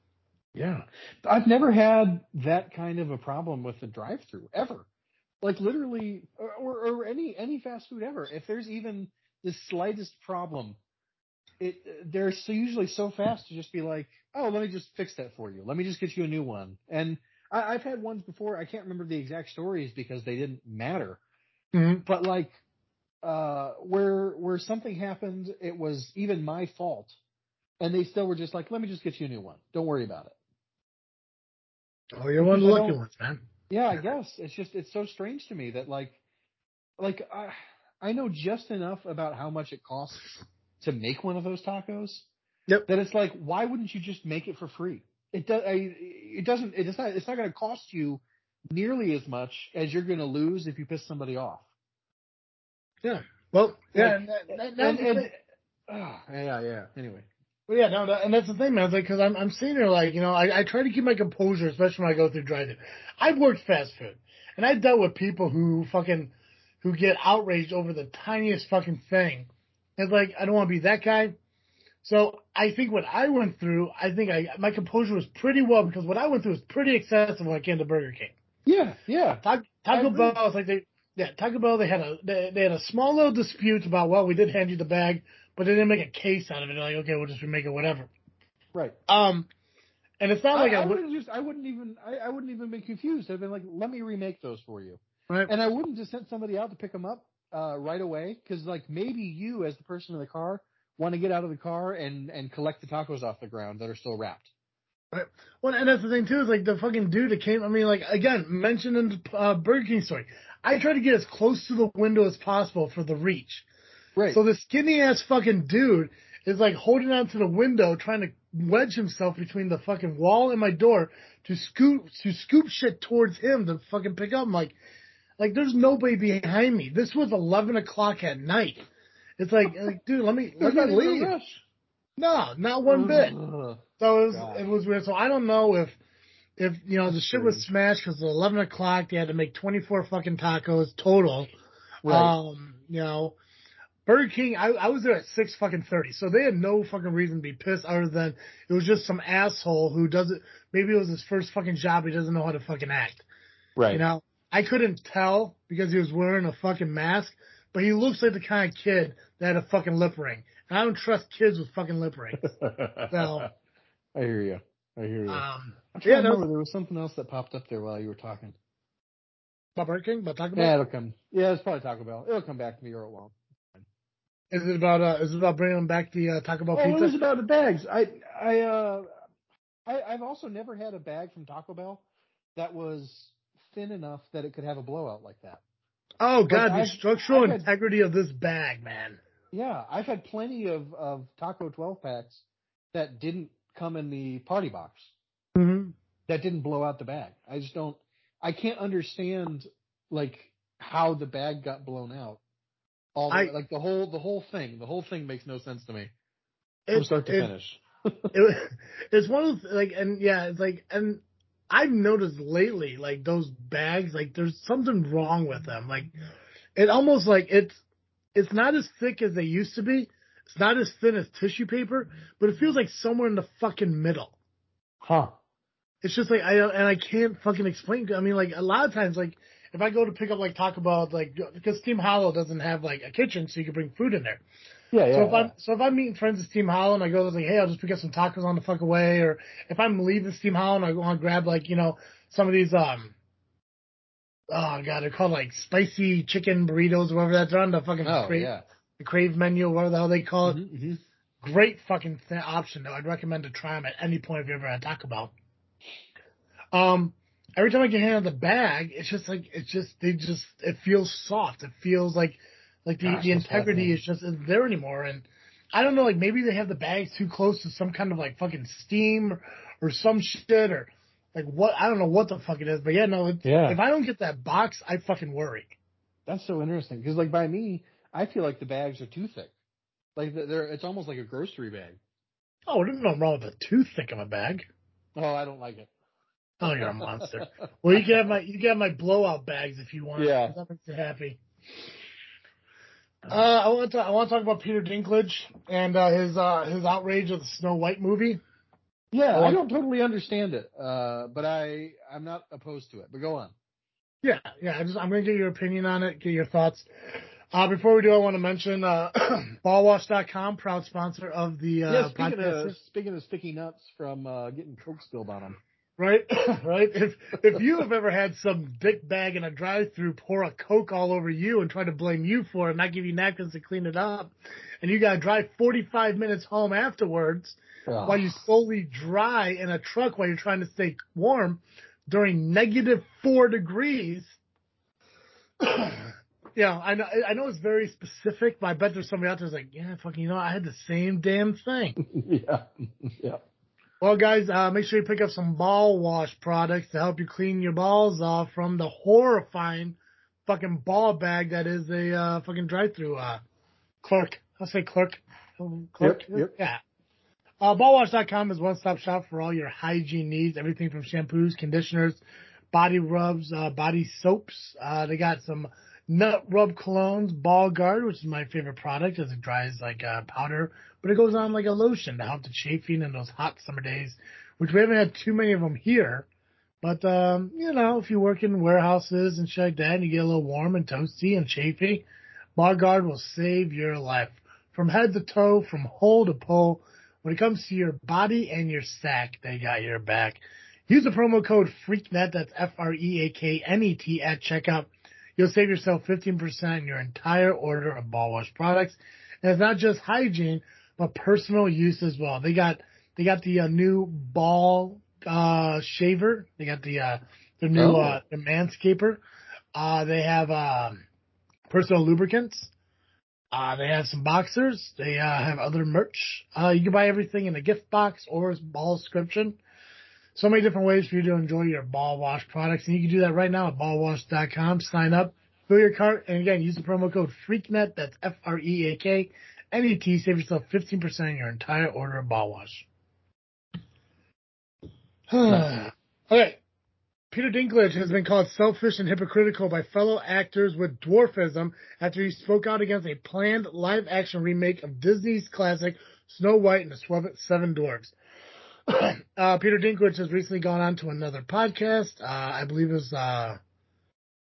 Yeah. I've never had that kind of a problem with the drive-through ever. Like literally, or, or, or any any fast food ever. If there's even the slightest problem, it they're so usually so fast to just be like, oh, let me just fix that for you. Let me just get you a new one. And I, I've had ones before. I can't remember the exact stories because they didn't matter. Mm-hmm. But like, uh, where where something happened, it was even my fault, and they still were just like, "Let me just get you a new one. Don't worry about it." Oh, you're one of the lucky ones, man. Yeah, I guess it's just it's so strange to me that like, like I I know just enough about how much it costs to make one of those tacos. Yep. That it's like, why wouldn't you just make it for free? It does. It doesn't. It's not. It's not going to cost you nearly as much as you're going to lose if you piss somebody off. Yeah. Well, yeah. Like, and, and, and, and, and, oh, yeah, yeah. Anyway. well, yeah, no, no, and that's the thing, man. It's like, cause I'm, I'm sitting there like, you know, I, I try to keep my composure, especially when I go through drive-thru. I've worked fast food, and I've dealt with people who fucking, who get outraged over the tiniest fucking thing. It's like, I don't want to be that guy. So I think what I went through, I think I, my composure was pretty well because what I went through was pretty excessive when I came to Burger King. Yeah, yeah. Taco, Taco Bell was like they, yeah, Taco Bell they had a they, they had a small little dispute about well we did hand you the bag, but they didn't make a case out of it. They're like okay, we'll just remake it, whatever. Right. Um, and it's not I, like I, I would, wouldn't just. I wouldn't even. I, I wouldn't even be confused. I'd been like, let me remake those for you, right. and I wouldn't just send somebody out to pick them up uh, right away because like maybe you as the person in the car want to get out of the car and and collect the tacos off the ground that are still wrapped. Right. Well, and that's the thing too is like the fucking dude that came. I mean, like again, mentioned in the uh, Burger King story. I try to get as close to the window as possible for the reach. Right. So the skinny ass fucking dude is like holding onto the window, trying to wedge himself between the fucking wall and my door to scoop to scoop shit towards him to fucking pick up. I'm like, like there's nobody behind me. This was eleven o'clock at night. It's like, like dude, let me let me leave. No, not one bit. So it was God. it was weird. So I don't know if if you know the shit was smashed because at eleven o'clock they had to make twenty four fucking tacos total. Right. Um, you know, Burger King. I, I was there at six fucking thirty, so they had no fucking reason to be pissed other than it was just some asshole who doesn't. Maybe it was his first fucking job. He doesn't know how to fucking act. right. You know, I couldn't tell because he was wearing a fucking mask, but he looks like the kind of kid that had a fucking lip ring. And I don't trust kids with fucking lip rings. So, I hear you. I hear you. um, I'm yeah, trying to no, remember. There was something else that popped up there while you were talking. about Burger King, about Taco Bell? Yeah, it'll come. Yeah, it's probably Taco Bell. It'll come back to me or it won't. Is it about uh, is it about bringing back the uh, Taco Bell Well, it was about the bags. I, I, uh, I, I've also never had a bag from Taco Bell that was thin enough that it could have a blowout like that. Oh God, the I've- structural had- integrity of this bag, man. Yeah, I've had plenty of, of Taco 12 packs that didn't come in the party box. Mm-hmm. That didn't blow out the bag. I just don't, I can't understand like how the bag got blown out. All the, I- like the whole, the whole thing, the whole thing makes no sense to me from It, start to it, finish. it, it's one of those, like, and yeah, it's like, and I've noticed lately, like those bags, like there's something wrong with them. Like, it almost like it's, it's not as thick as they used to be. It's not as thin as tissue paper, but it feels like somewhere in the fucking middle. Huh. It's just like I and I can't fucking explain. I mean, like a lot of times, like if I go to pick up like Taco Bell, like because Steam Hollow doesn't have like a kitchen, so you can bring food in there. Yeah, yeah. so if yeah. I'm so if I'm meeting friends at Steam Hollow and I go like, hey, I'll just pick up some tacos on the fuck away, or if I'm leaving Steam Hollow and I want to grab like you know some of these um. Oh god, they're called like spicy chicken burritos or whatever that's on the fucking oh, crave, yeah. the crave menu, whatever the hell they call it. Mhm, mhm. Great fucking th- option though. I'd recommend to try them at any point if you ever had Taco Bell. Um, every time I get handed the bag, it's just like it's just they just it feels soft. It feels like like the, Gosh, the integrity is just isn't there anymore. And I don't know, like maybe they have the bags too close to some kind of like fucking steam or, or some shit or like what I don't know what the fuck it is. But yeah, no, it's, Yeah. if I don't get that box, I fucking worry. That's so interesting because, like, by me, I feel like the bags are too thick. Like they're, they're it's almost like a grocery bag. Oh, there's nothing wrong with a too thick of a bag. Oh, I don't like it. Oh, you're a monster. Well, you can have my you can have my blowout bags if you want. Yeah. that makes you happy. Uh, I want to I want to talk about Peter Dinklage and uh, his uh, his outrage of the Snow White movie. Yeah, I don't totally understand it, uh, but I I'm not opposed to it. But go on. Yeah, yeah. I just I'm gonna get your opinion on it, get your thoughts. Uh, before we do, I want to mention uh, Ballwash.com, proud sponsor of the uh, yeah, speaking podcast. of speaking of sticky nuts from uh, getting coke spilled on them. Right, right. If if you have ever had some dick bag in a drive-through pour a coke all over you and try to blame you for it, and not give you napkins to clean it up, and you got to drive 45 minutes home afterwards Oh. while you slowly dry in a truck while you're trying to stay warm during negative four degrees. yeah, I know. I know it's very specific, but I bet there's somebody out there who's like, yeah, fucking, you know, I had the same damn thing. yeah, yeah. Well, guys, uh, make sure you pick up some ball wash products to help you clean your balls off from the horrifying fucking ball bag that is a uh, fucking drive-through uh, clerk. I'll say clerk. Clerk. Yep, yep. Yeah. Uh, ballwash.com is one-stop shop for all your hygiene needs. Everything from shampoos, conditioners, body rubs, uh, body soaps. Uh, they got some nut rub colognes, ball guard, which is my favorite product as it dries like uh, powder, but it goes on like a lotion to help the chafing in those hot summer days, which we haven't had too many of them here. But, um, you know, if you work in warehouses and shit like that and you get a little warm and toasty and chafy, Ball Guard will save your life. From head to toe, from hole to pole, when it comes to your body and your sack, they got your back. Use the promo code FREAKNET, that's F-R-E-A-K-N-E-T at checkout. You'll save yourself 15% on your entire order of ball wash products. And it's not just hygiene, but personal use as well. They got, they got the uh, new ball, uh, shaver. They got the, uh, the new, Oh. uh, the manscaper. Uh, they have, um, personal lubricants. Uh, they have some boxers. They uh, have other merch. Uh, you can buy everything in a gift box or ball subscription. So many different ways for you to enjoy your ball wash products. And you can do that right now at ballwash.com. Sign up, fill your cart, and again, use the promo code FREAKNET. That's F-R-E-A-K. N-E-T. Save yourself 15% on your entire order of ball wash. okay. Peter Dinklage has been called selfish and hypocritical by fellow actors with dwarfism after he spoke out against a planned live action remake of Disney's classic Snow White and the Seven Dwarfs. uh, Peter Dinklage has recently gone on to another podcast. Uh, I believe it was uh,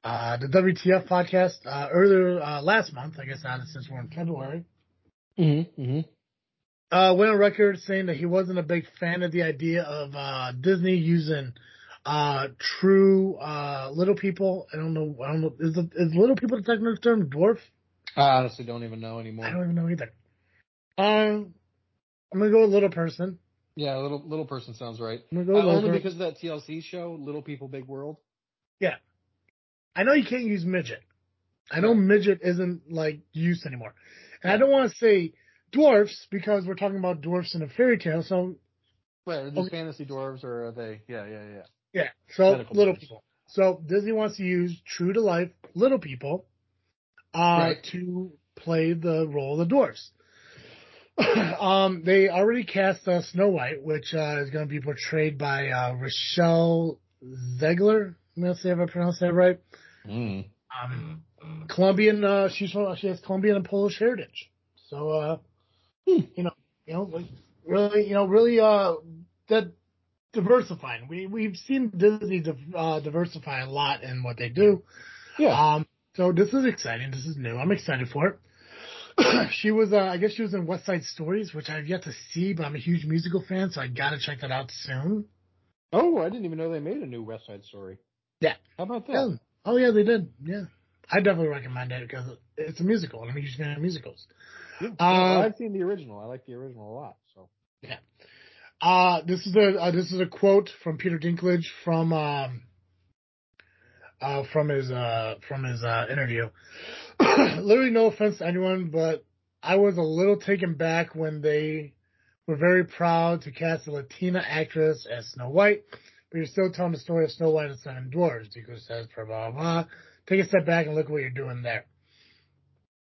uh, the WTF podcast uh, earlier uh, last month. I guess not since we're in February. Mm-hmm, mm-hmm. uh, went on record saying that he wasn't a big fan of the idea of uh, Disney using uh, true uh, little people. I don't know. I don't know. Is, the, is little people the technical term dwarf? I honestly don't even know anymore. I don't even know either. Um, I'm gonna go with little person. Yeah, little little person sounds right. Uh, only because of that TLC show, Little People Big World. Yeah, I know you can't use midget. I know midget isn't like used anymore, and I don't want to say dwarfs because we're talking about dwarfs in a fairy tale. So Wait, are these Okay. fantasy dwarves or are they? Yeah, yeah, yeah. Yeah. So Medical little dwarves. people. So Disney wants to use true to life little people uh, Right. to play the role of the dwarfs. um, they already cast uh, Snow White, which uh, is going to be portrayed by uh, Rochelle Zegler. I'm going to say if I pronounced that right. Mm. Um, Colombian. Uh, she's from, she has Colombian and Polish heritage. So, uh, Hmm. you know, you know, like really, you know, really, uh, that diversifying. We we've seen Disney div- uh, diversify a lot in what they do. Yeah. Um, so this is exciting. This is new. I'm excited for it. she was, uh, I guess she was in West Side Stories, which I've yet to see, but I'm a huge musical fan, so I gotta check that out soon. oh, I didn't even know they made a new West Side Story. Yeah. How about that? Yeah. Oh yeah, they did. Yeah. I definitely recommend it because it's a musical, and I'm a huge fan of musicals. Yeah. Uh, Well, I've seen the original. I like the original a lot. So. Yeah. Uh, this is a uh, this is a quote from Peter Dinklage from um, uh, from his uh, from his uh, interview. Literally, no offense to anyone, but I was a little taken back when they were very proud to cast a Latina actress as Snow White, but you're still telling the story of Snow White and the Seven Dwarfs. Says blah blah blah. Take a step back and look what you're doing there.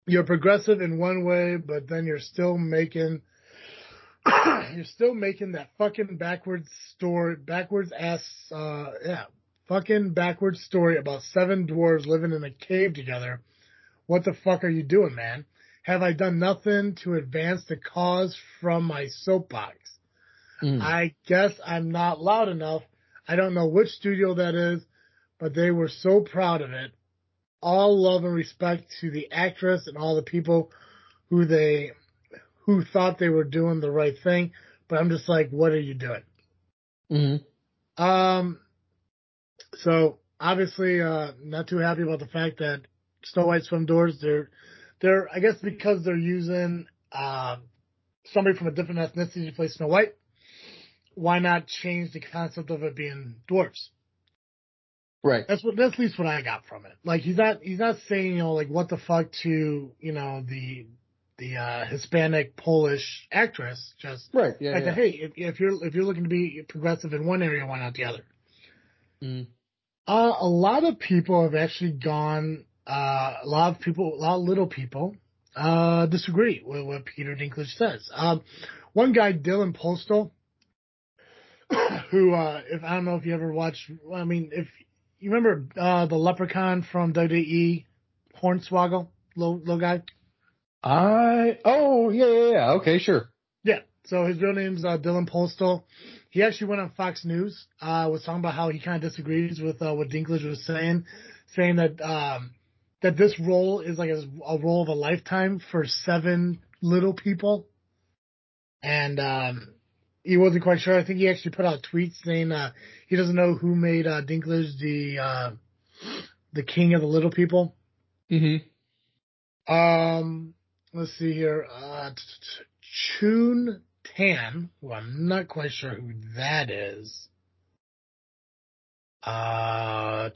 You're progressive in one way, but then you're still making you're still making that fucking backwards story, backwards ass, uh, yeah, fucking backwards story about seven dwarves living in a cave together. What the fuck are you doing, man? Have I done nothing to advance the cause from my soapbox? Mm. I guess I'm not loud enough. I don't know which studio that is, but they were so proud of it. All love and respect to the actress and all the people who they who thought they were doing the right thing. But I'm just like, what are you doing? Mm-hmm. Um, so obviously, uh, not too happy about the fact that Snow White swim doors. They're, they're, I guess because they're using, uh, somebody from a different ethnicity to play Snow White. Why not change the concept of it being dwarves? Right. That's what that's at least what I got from it. Like he's not he's not saying, you know, like what the fuck to, you know, the the uh Hispanic Polish actress. Just Right. Yeah. like yeah. hey, if, if you're if you're looking to be progressive in one area, why not the other? Mm. Uh, a lot of people have actually gone. Uh, a lot of people, a lot of little people, uh, disagree with what Peter Dinklage says. Um, one guy, Dylan Postl, who, uh, if I don't know if you ever watched, I mean, if you remember uh, the Leprechaun from WWE, Hornswoggle, little, little guy. I oh yeah yeah yeah okay sure Yeah. So his real name's uh, Dylan Postl. He actually went on Fox News. Uh, was talking about how he kind of disagrees with uh, what Dinklage was saying, saying that um, that this role is like a, a role of a lifetime for seven little people, and um, he wasn't quite sure. I think he actually put out tweets saying uh, he doesn't know who made uh, Dinklage the uh, the king of the little people. mm-hmm. Um, let's see here. Uh, Chun Tan, who I'm not quite sure who that is. Uh,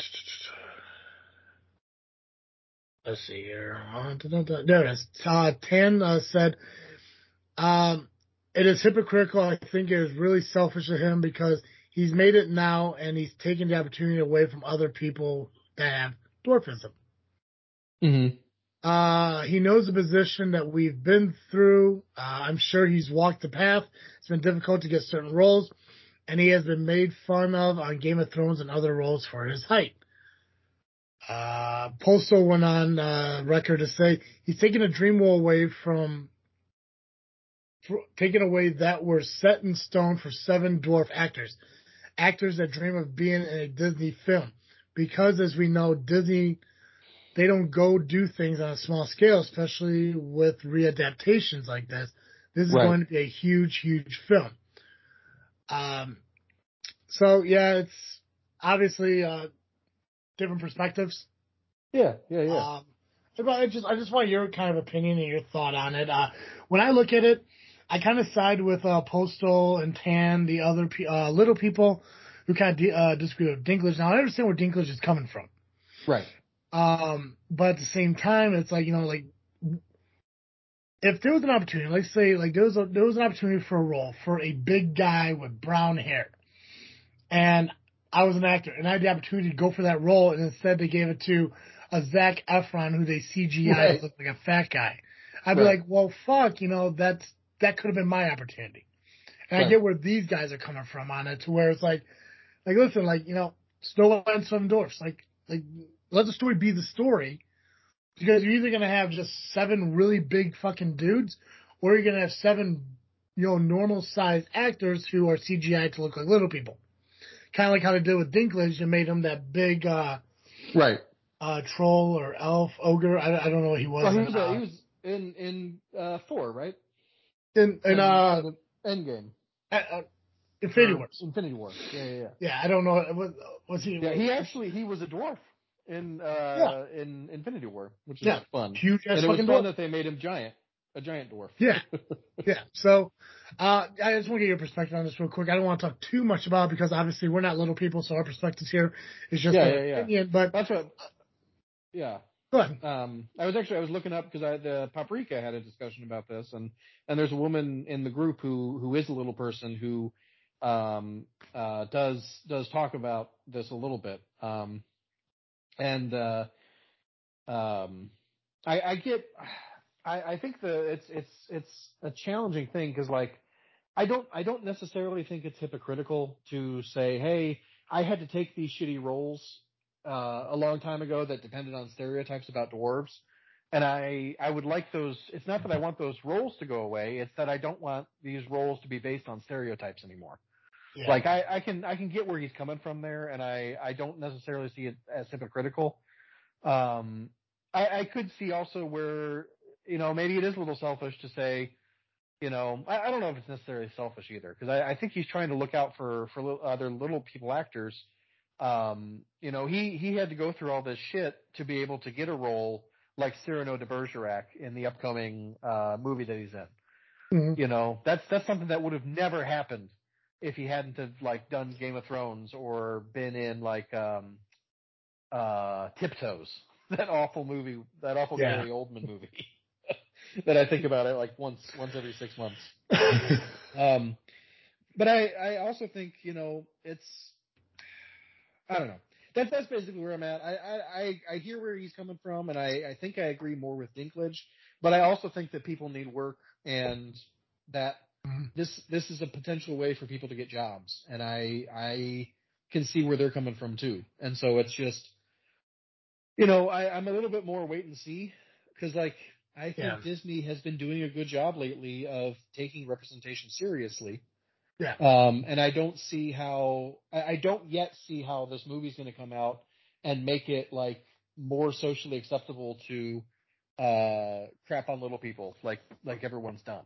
let's see here. Uh, there it is. Uh, Tan uh, said, um, it is hypocritical. I think it is really selfish of him because he's made it now and he's taken the opportunity away from other people that have dwarfism. Mm-hmm. Uh, he knows the position that we've been through. Uh, I'm sure he's walked the path. It's been difficult to get certain roles, and he has been made fun of on Game of Thrones and other roles for his height. Uh, Postl went on uh, record to say he's taken a dream away from, taken away that were set in stone for seven dwarf actors, actors that dream of being in a Disney film, because as we know, Disney they don't go do things on a small scale, especially with readaptations like this. This is Right. going to be a huge, huge film. Um, so yeah, it's obviously uh, different perspectives. Yeah yeah yeah Um, I just I just want your kind of opinion and your thought on it. Uh, when I look at it, I kind of side with uh, Postl and Tan, the other pe- uh, little people who kind of di- uh, disagree with Dinklage. Now I understand where Dinklage is coming from. right Um, but at the same time, it's like, you know, like, if there was an opportunity, let's say, like, there was a, there was an opportunity for a role for a big guy with brown hair, and I was an actor, and I had the opportunity to go for that role, and instead they gave it to a Zac Efron who they CGI Right. to look like a fat guy. I'd be Right. like, well, fuck, you know, that's, that could have been my opportunity. And I get where these guys are coming from on it, to where it's like, like, listen, like, you know, Snow White and Seven Dwarfs, like, like, let the story be the story. Because you're either gonna have just seven really big fucking dudes, or you're gonna have seven, you know, normal sized actors who are CGI to look like little people. Kind of like how they did with Dinklage and made him that big, uh, right uh, troll or elf, ogre. I, I don't know what he was. well, he was uh, uh, he was in in uh, Thor right in, in, uh, Endgame uh, uh, Infinity Or Wars. Infinity War yeah yeah yeah Yeah, I don't know. Was, was he? yeah he actually he was a dwarf in uh in Infinity War which is Yeah. fun huge and it was fucking fun dwarf. that they made him giant a giant dwarf Yeah. Yeah. So, uh, I just want to get your perspective on this real quick. I don't want to talk too much about it because obviously we're not little people, so our perspectives here is just Yeah, yeah, yeah. opinion. But that's what yeah go ahead. um, I was actually I was looking up because I the Paprika had a discussion about this, and and there's a woman in the group who who is a little person who um, uh, does does talk about this a little bit, um, and uh, um, I, I get I, I think the it's it's it's a challenging thing because like I don't I don't necessarily think it's hypocritical to say hey I had to take these shitty roles uh, a long time ago that depended on stereotypes about dwarves. And I, I would like those. It's not that I want those roles to go away. It's that I don't want these roles to be based on stereotypes anymore. Yeah. Like I, I can, I can get where he's coming from there, and I, I don't necessarily see it as hypocritical. Um, I, I could see also where, you know, maybe it is a little selfish to say, You know, I, I don't know if it's necessarily selfish either, because I, I think he's trying to look out for for little, other little people actors. Um, you know, he he had to go through all this shit to be able to get a role like Cyrano de Bergerac in the upcoming uh, movie that he's in. Mhm. You know, that's that's something that would have never happened if he hadn't have like done Game of Thrones or been in like um uh Tiptoes, that awful movie, that awful Yeah. Gary Oldman movie. that I think about it like once once every six months. Um, but I I also think you know it's I don't know. That's that's basically where I'm at. I I I, I hear where he's coming from, and I I think I agree more with Dinklage. But I also think that people need work, and that Mhm. this this is a potential way for people to get jobs, and I I can see where they're coming from too. And so it's just, you know, I, I'm a little bit more wait and see because like I think Yeah. Disney has been doing a good job lately of taking representation seriously. Yeah. Um, and I don't see how I, I don't yet see how this movie's going to come out and make it like more socially acceptable to uh crap on little people like like everyone's done.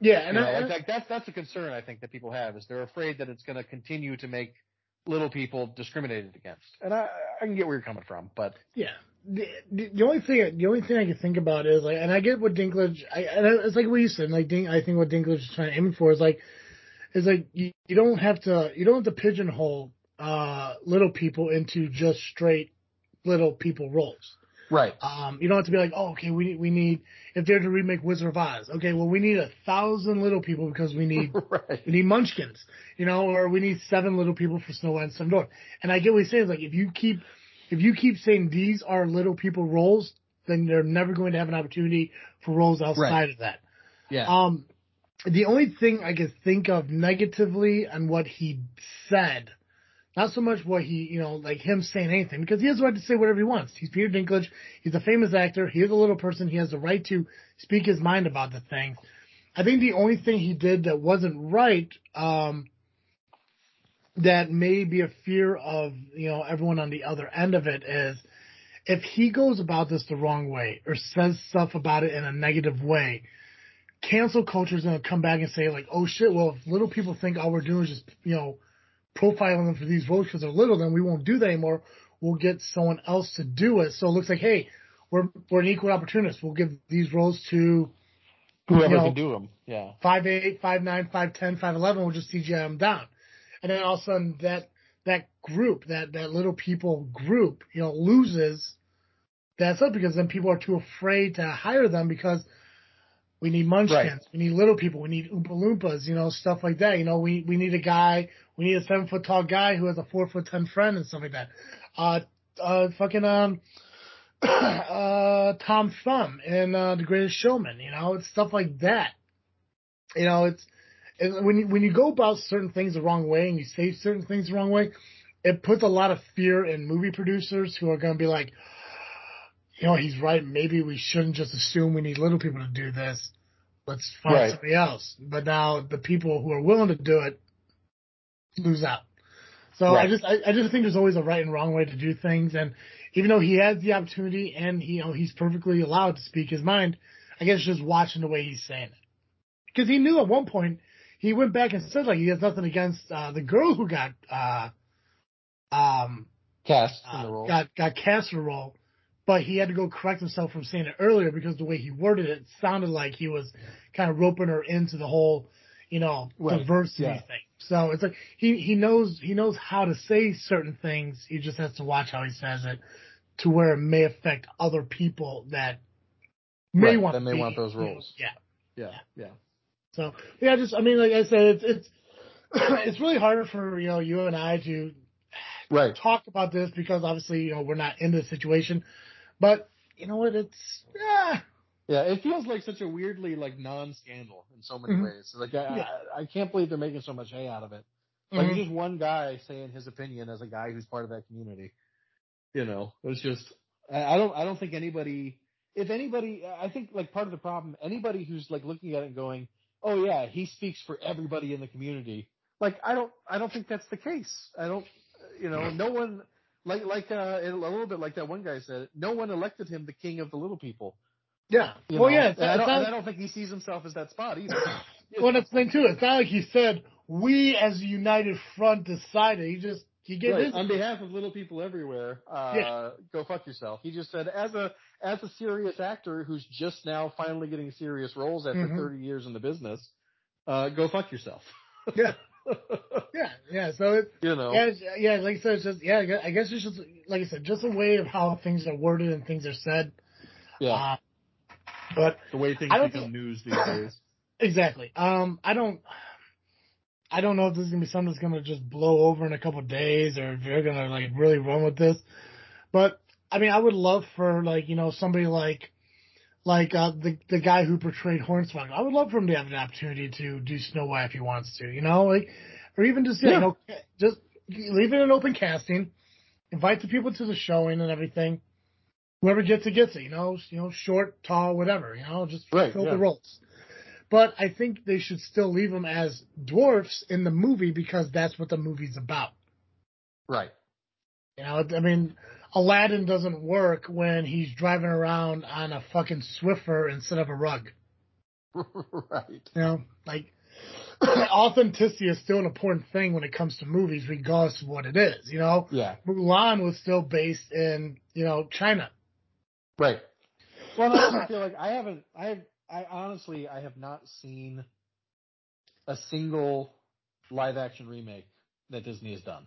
Yeah, and You know, I, like, like that's that's a concern I think that people have is they're afraid that it's going to continue to make little people discriminated against. And I I can get where you're coming from, but Yeah. The, the, only thing the only thing I can think about is like, and I get what Dinklage. I, and it's like what you said. Like, Dink, I think what Dinklage is trying to aim for is like, is like you, you don't have to you don't have to pigeonhole uh, little people into just straight little people roles. Right, Um, you don't have to be like, oh, okay, we need we need if they're to remake Wizard of Oz, okay, well we need a thousand little people because we need right, we need munchkins, you know, or we need seven little people for Snow White and Seven Dwarfs. And I get what he's saying. Like if you keep if you keep saying these are little people roles, then they're never going to have an opportunity for roles outside Right. of that. yeah, Um, the only thing I could think of negatively on what he said, not so much what he, you know, like him saying anything, because he has the right to say whatever he wants. He's Peter Dinklage. He's a famous actor. He is a little person. He has the right to speak his mind about the thing. I think the only thing he did that wasn't right, um, that may be a fear of, you know, everyone on the other end of it is if he goes about this the wrong way or says stuff about it in a negative way, cancel culture is going to come back and say like, oh shit, well, if little people think all we're doing is just, you know, profiling them for these roles because they're little, then we won't do that anymore. We'll get someone else to do it. So it looks like, hey, we're, we're an equal opportunist. We'll give these roles to whoever you know, can do them, yeah, five eight, five nine, five ten, five eleven. We'll just CGI them down, and then all of a sudden that that group, that that little people group, you know, loses. That's up because then people are too afraid to hire them because we need munchkins, Right. we need little people, we need oompa loompas, you know, stuff like that. You know, we we need a guy, we need a seven foot tall guy who has a four foot ten friend and stuff like that. Uh, uh, fucking um, uh, Tom Thumb in uh, The Greatest Showman. You know, it's stuff like that. You know, it's it, when you when you go about certain things the wrong way and you say certain things the wrong way, it puts a lot of fear in movie producers who are going to be like, you know, he's right. Maybe we shouldn't just assume we need little people to do this. Let's find Right. somebody else. But now the people who are willing to do it lose out. So I just I, I just think there's always a right and wrong way to do things, and even though he has the opportunity and you know he's perfectly allowed to speak his mind, I guess just watching the way he's saying it because he knew at one point he went back and said like he has nothing against uh, the girl who got uh, um cast in uh, the role. got got cast for the role, but he had to go correct himself from saying it earlier because the way he worded it sounded like he was kind of roping her into the whole, you know, Right. diversity Yeah. thing. So it's like he he knows he knows how to say certain things. He just has to watch how he says it to where it may affect other people that may Right, want that may want those know, roles. yeah. yeah, yeah, So yeah, just I mean, like I said, it's it's it's really harder for you know you and I to right. talk about this because obviously you know we're not in the situation, but you know what? It's yeah, Yeah, it feels like such a weirdly like non-scandal in so many Mhm. ways. Like I, Yeah. I, I can't believe they're making so much hay out of it. Like Mhm. just one guy saying his opinion as a guy who's part of that community. You know, it's just I, I don't I don't think anybody. If anybody, I think like part of the problem, anybody who's like looking at it and going, "Oh yeah, he speaks for everybody in the community." Like I don't I don't think that's the case. I don't you know no one like like uh, a little bit like that one guy said. No one elected him the king of the little people. Yeah. You well, know? yeah, I, don't, not- I don't think he sees himself as that spot either. well, that's the thing too. It's not like he said we as a united front decided. He just he gave Right. his On behalf of little people everywhere, uh, Yeah. go fuck yourself. He just said, as a as a serious actor who's just now finally getting serious roles after Mhm. 30 years in the business, uh, go fuck yourself. yeah yeah yeah. So it, you know. yeah yeah like I said, it's just yeah. I guess- I guess it's just like I said, just a way of how things are worded and things are said. Yeah. Uh, but the way things become think- news these days. Exactly. Um, I don't, I don't know if this is gonna be something that's gonna just blow over in a couple of days, or if they're gonna like really run with this. But I mean, I would love for like you know somebody like, like uh, the the guy who portrayed Hornswoggle. I would love for him to have an opportunity to do Snow White if he wants to. You know, like, or even just yeah, Yeah. you know, just leave it an open casting, invite the people to the showing and everything. Whoever gets it gets it. You know, you know, short, tall, whatever. You know, just Right, fill yeah. the roles. But I think they should still leave them as dwarfs in the movie because that's what the movie's about. Right. You know, I mean, Aladdin doesn't work when he's driving around on a fucking Swiffer instead of a rug. right. You know, like authenticity is still an important thing when it comes to movies, regardless of what it is. You know, Yeah. Mulan was still based in you know China. Right. Well, I also feel like I haven't. I. I honestly, I have not seen a single live action remake that Disney has done.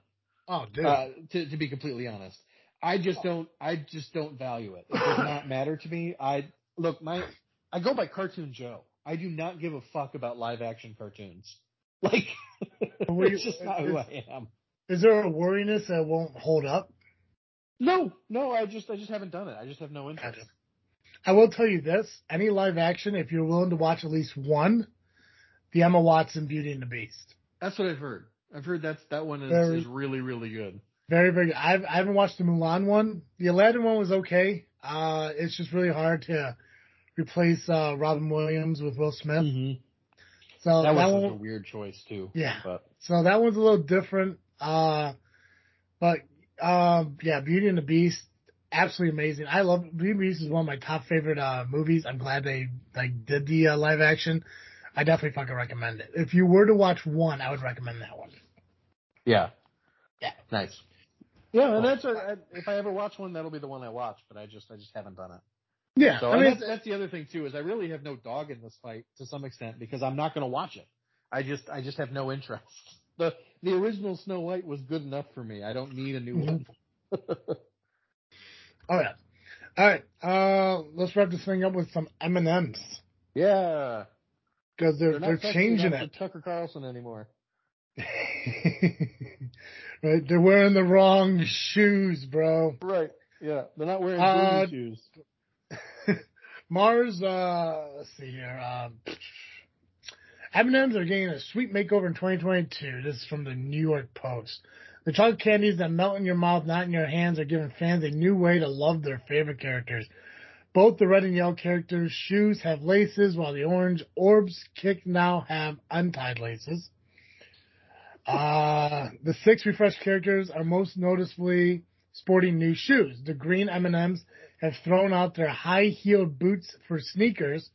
Oh, dude. Uh, to, to be completely honest, I just don't. I just don't value it. It does not matter to me. I look my. I go by Cartoon Joe. I do not give a fuck about live action cartoons. Like, it's just not who I am. is there a worriness that won't hold up? No, no, I just, I just haven't done it. I just have no interest. Gotcha. I will tell you this: any live action, if you're willing to watch at least one, the Emma Watson Beauty and the Beast. That's what I've heard. I've heard that's that one is, Very- is really, really good. Very, very good. I've, I haven't watched the Mulan one. The Aladdin one was okay. Uh, it's just really hard to replace uh, Robin Williams with Will Smith. Mm-hmm. So That that, was one, a weird choice too. Yeah. But so that one's a little different. Uh, but um, yeah, Beauty and the Beast, absolutely amazing. I love Beauty and the Beast is one of my top favorite uh, movies. I'm glad they like did the uh, live action. I definitely fucking recommend it. If you were to watch one, I would recommend that one. yeah. Yeah. Nice. Yeah, and that's a, if I ever watch one, that'll be the one I watch. But I just, I just haven't done it. Yeah, So I mean, that's, that's the other thing too is I really have no dog in this fight to some extent because I'm not going to watch it. I just, I just have no interest. The the original Snow White was good enough for me. I don't need a new Mhm. one. oh yeah. All right, uh, let's wrap this thing up with some M and M's yeah, because they're they're they're, changing it. Tucker Carlson anymore. right, they're wearing the wrong shoes, bro. Right. Yeah, they're not wearing Uh, shoes. Mars, uh, let's see here. Um, M&M's are getting a sweet makeover in 2022. This is from the New York Post. The chocolate candies that melt in your mouth, not in your hands, are giving fans a new way to love their favorite characters. Both the red and yellow characters' shoes have laces, while the orange orbs kick now have untied laces. Uh, the six refreshed characters are most noticeably sporting new shoes. The green M&Ms have thrown out their high-heeled boots for sneakers,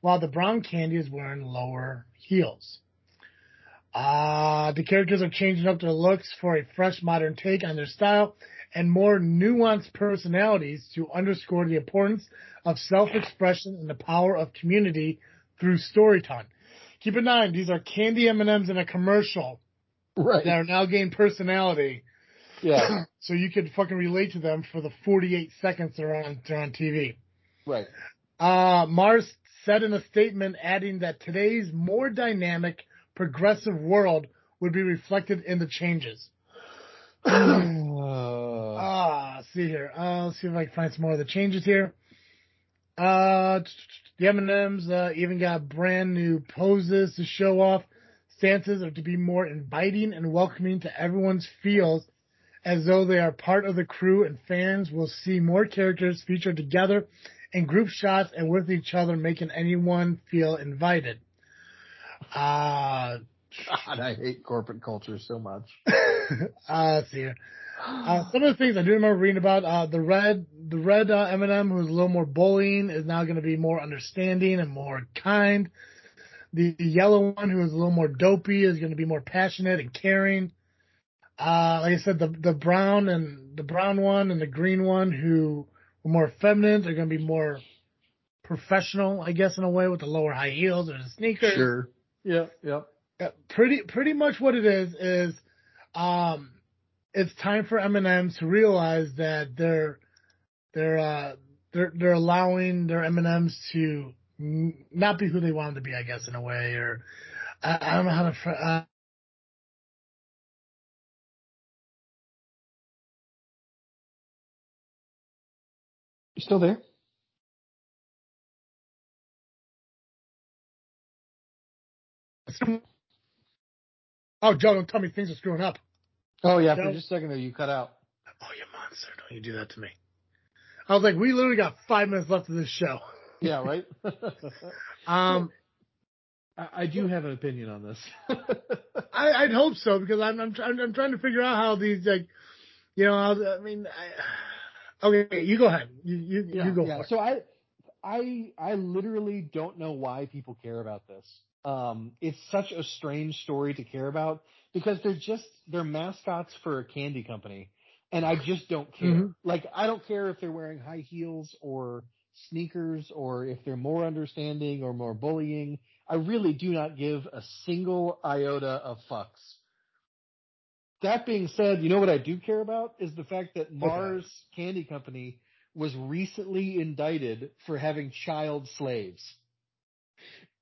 while the brown candy is wearing lower heels. Uh, the characters are changing up their looks for a fresh modern take on their style and more nuanced personalities to underscore the importance of self-expression and the power of community through storytelling. Keep in mind, these are candy M&Ms in a commercial Right. that are now gaining personality Yeah. so you could fucking relate to them for the 48 seconds they're on, they're on TV. right. Uh, Mars said in a statement adding that today's more dynamic, progressive world would be reflected in the changes. Uh, Ah, see here. Uh, let's see if I can find some more of the changes here. Uh, the M&Ms uh, even got brand new poses to show off. Stances are to be more inviting and welcoming to everyone's feels as though they are part of the crew and fans will see more characters featured together in group shots and with each other making anyone feel invited. Uh, God, I hate corporate culture so much. uh, see here. Uh, some of the things I do remember reading about, uh, the red, the red uh, M&M who's a little more bullying is now going to be more understanding and more kind. The, the yellow one, who is a little more dopey, is going to be more passionate and caring. Uh, like I said, the the brown and the brown one and the green one, who more feminine, They're going to be more professional, I guess, in a way, with the lower high heels or the sneakers. Sure. Yeah. Yep. Yeah, pretty pretty much what it is is, um, it's time for M&M's to realize that they're they're uh they're they're allowing their M&M's to not be who they want them to be, I guess, in a way, or I, I don't know how to. Uh, still there? oh, Joe, don't tell me things are screwing up. Oh yeah. No. For just a second there, you cut out. Oh, you monster! Don't you do that to me. I was like, we literally got five minutes left of this show. Yeah. Right. Um, I, I do have an opinion on this. I, I'd hope so because I'm I'm, trying I'm trying to figure out how these like, you know, how, I mean, I, okay, you go ahead. You you, yeah, you go yeah. So I, I, I literally don't know why people care about this. Um, it's such a strange story to care about because they're just they're mascots for a candy company, and I just don't care. Mhm. Like I don't care if they're wearing high heels or sneakers or if they're more understanding or more bullying. I really do not give a single iota of fucks. That being said, you know what I do care about is the fact that Mars Candy Company was recently indicted for having child slaves.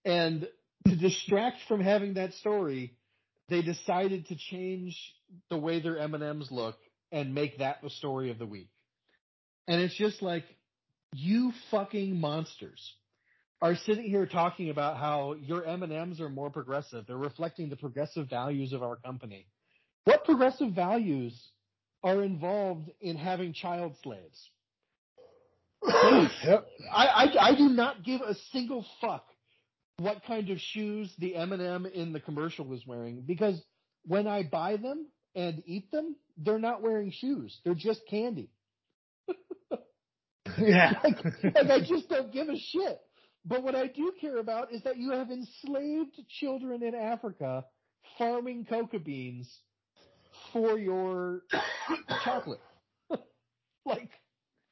And to distract from having that story, they decided to change the way their M&Ms look and make that the story of the week. And it's just like, you fucking monsters are sitting here talking about how your M&Ms are more progressive. They're reflecting the progressive values of our company. What progressive values are involved in having child slaves? I, I, I do not give a single fuck what kind of shoes the M&M in the commercial was wearing because when I buy them and eat them, they're not wearing shoes. They're just candy. Yeah. like, like I just don't give a shit. But what I do care about is that you have enslaved children in Africa farming coca beans for your chocolate. like,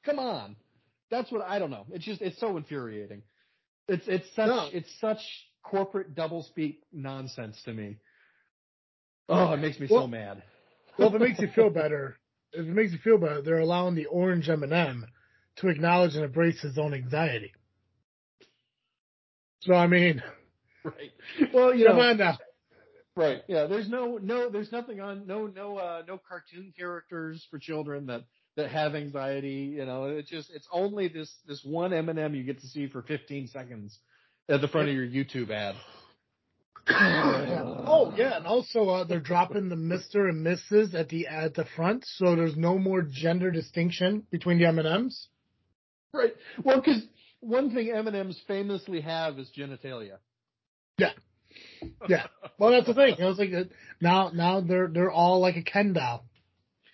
come on. That's what I don't know. It's just it's so infuriating. It's it's such No. it's such corporate doublespeak nonsense to me. Oh, it makes me Well- so mad. well, if it makes you feel better, if it makes you feel better, they're allowing the orange M&M to acknowledge and embrace his own anxiety. So I mean, right. Well, you come know, on now. Right. Yeah. There's no no there's nothing on no no uh no cartoon characters for children that that have anxiety. You know, it's just it's only this this one M and m you get to see for 15 seconds at the front of your YouTube ad. oh yeah, and also uh, they're dropping the Mister and Mrs. at the at the front, so there's no more gender distinction between the M and M's. Right. Well, because one thing M and M's famously have is genitalia. Yeah, yeah. Well, that's the thing. I was like, now now they're they're all like a Ken doll.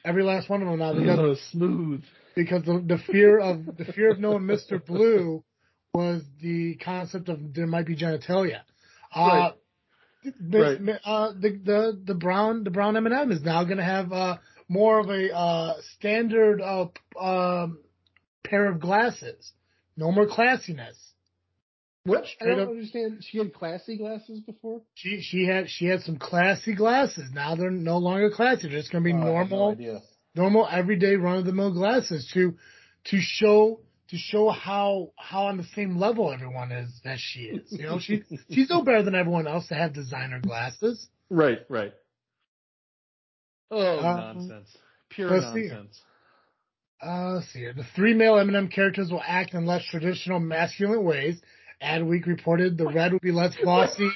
Every last one of them now because Oh, smooth. because the, the fear of the fear of knowing Mister Blue was the concept of there might be genitalia. Uh, Right. Right. uh, the the the brown the brown M and m is now going to have uh, more of a uh, standard uh, um, pair of glasses. No more classiness. Which I Straight don't up- understand. She had classy glasses before. She she had she had some classy glasses. Now they're no longer classy. They're just going to be Oh, I have no normal normal everyday run of the mill glasses to to show to show how how on the same level everyone is as she is. You know, she she's no better than everyone else to have designer glasses. Right. Right. Oh, Um, nonsense. Pure let's nonsense. Uh, let's see here. The three male M&M characters will act in less traditional masculine ways. Adweek reported the red would be less bossy.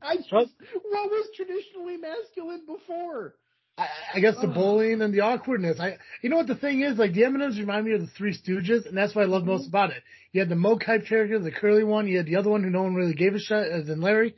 I just, What? was traditionally masculine before? I, I guess the bullying and the awkwardness. I, you know what the thing is? Like the M&Ms remind me of the Three Stooges, and that's what I love most Mm-hmm. about it. You had the Moe type character, the curly one. You had the other one who no one really gave a shit, as in Larry.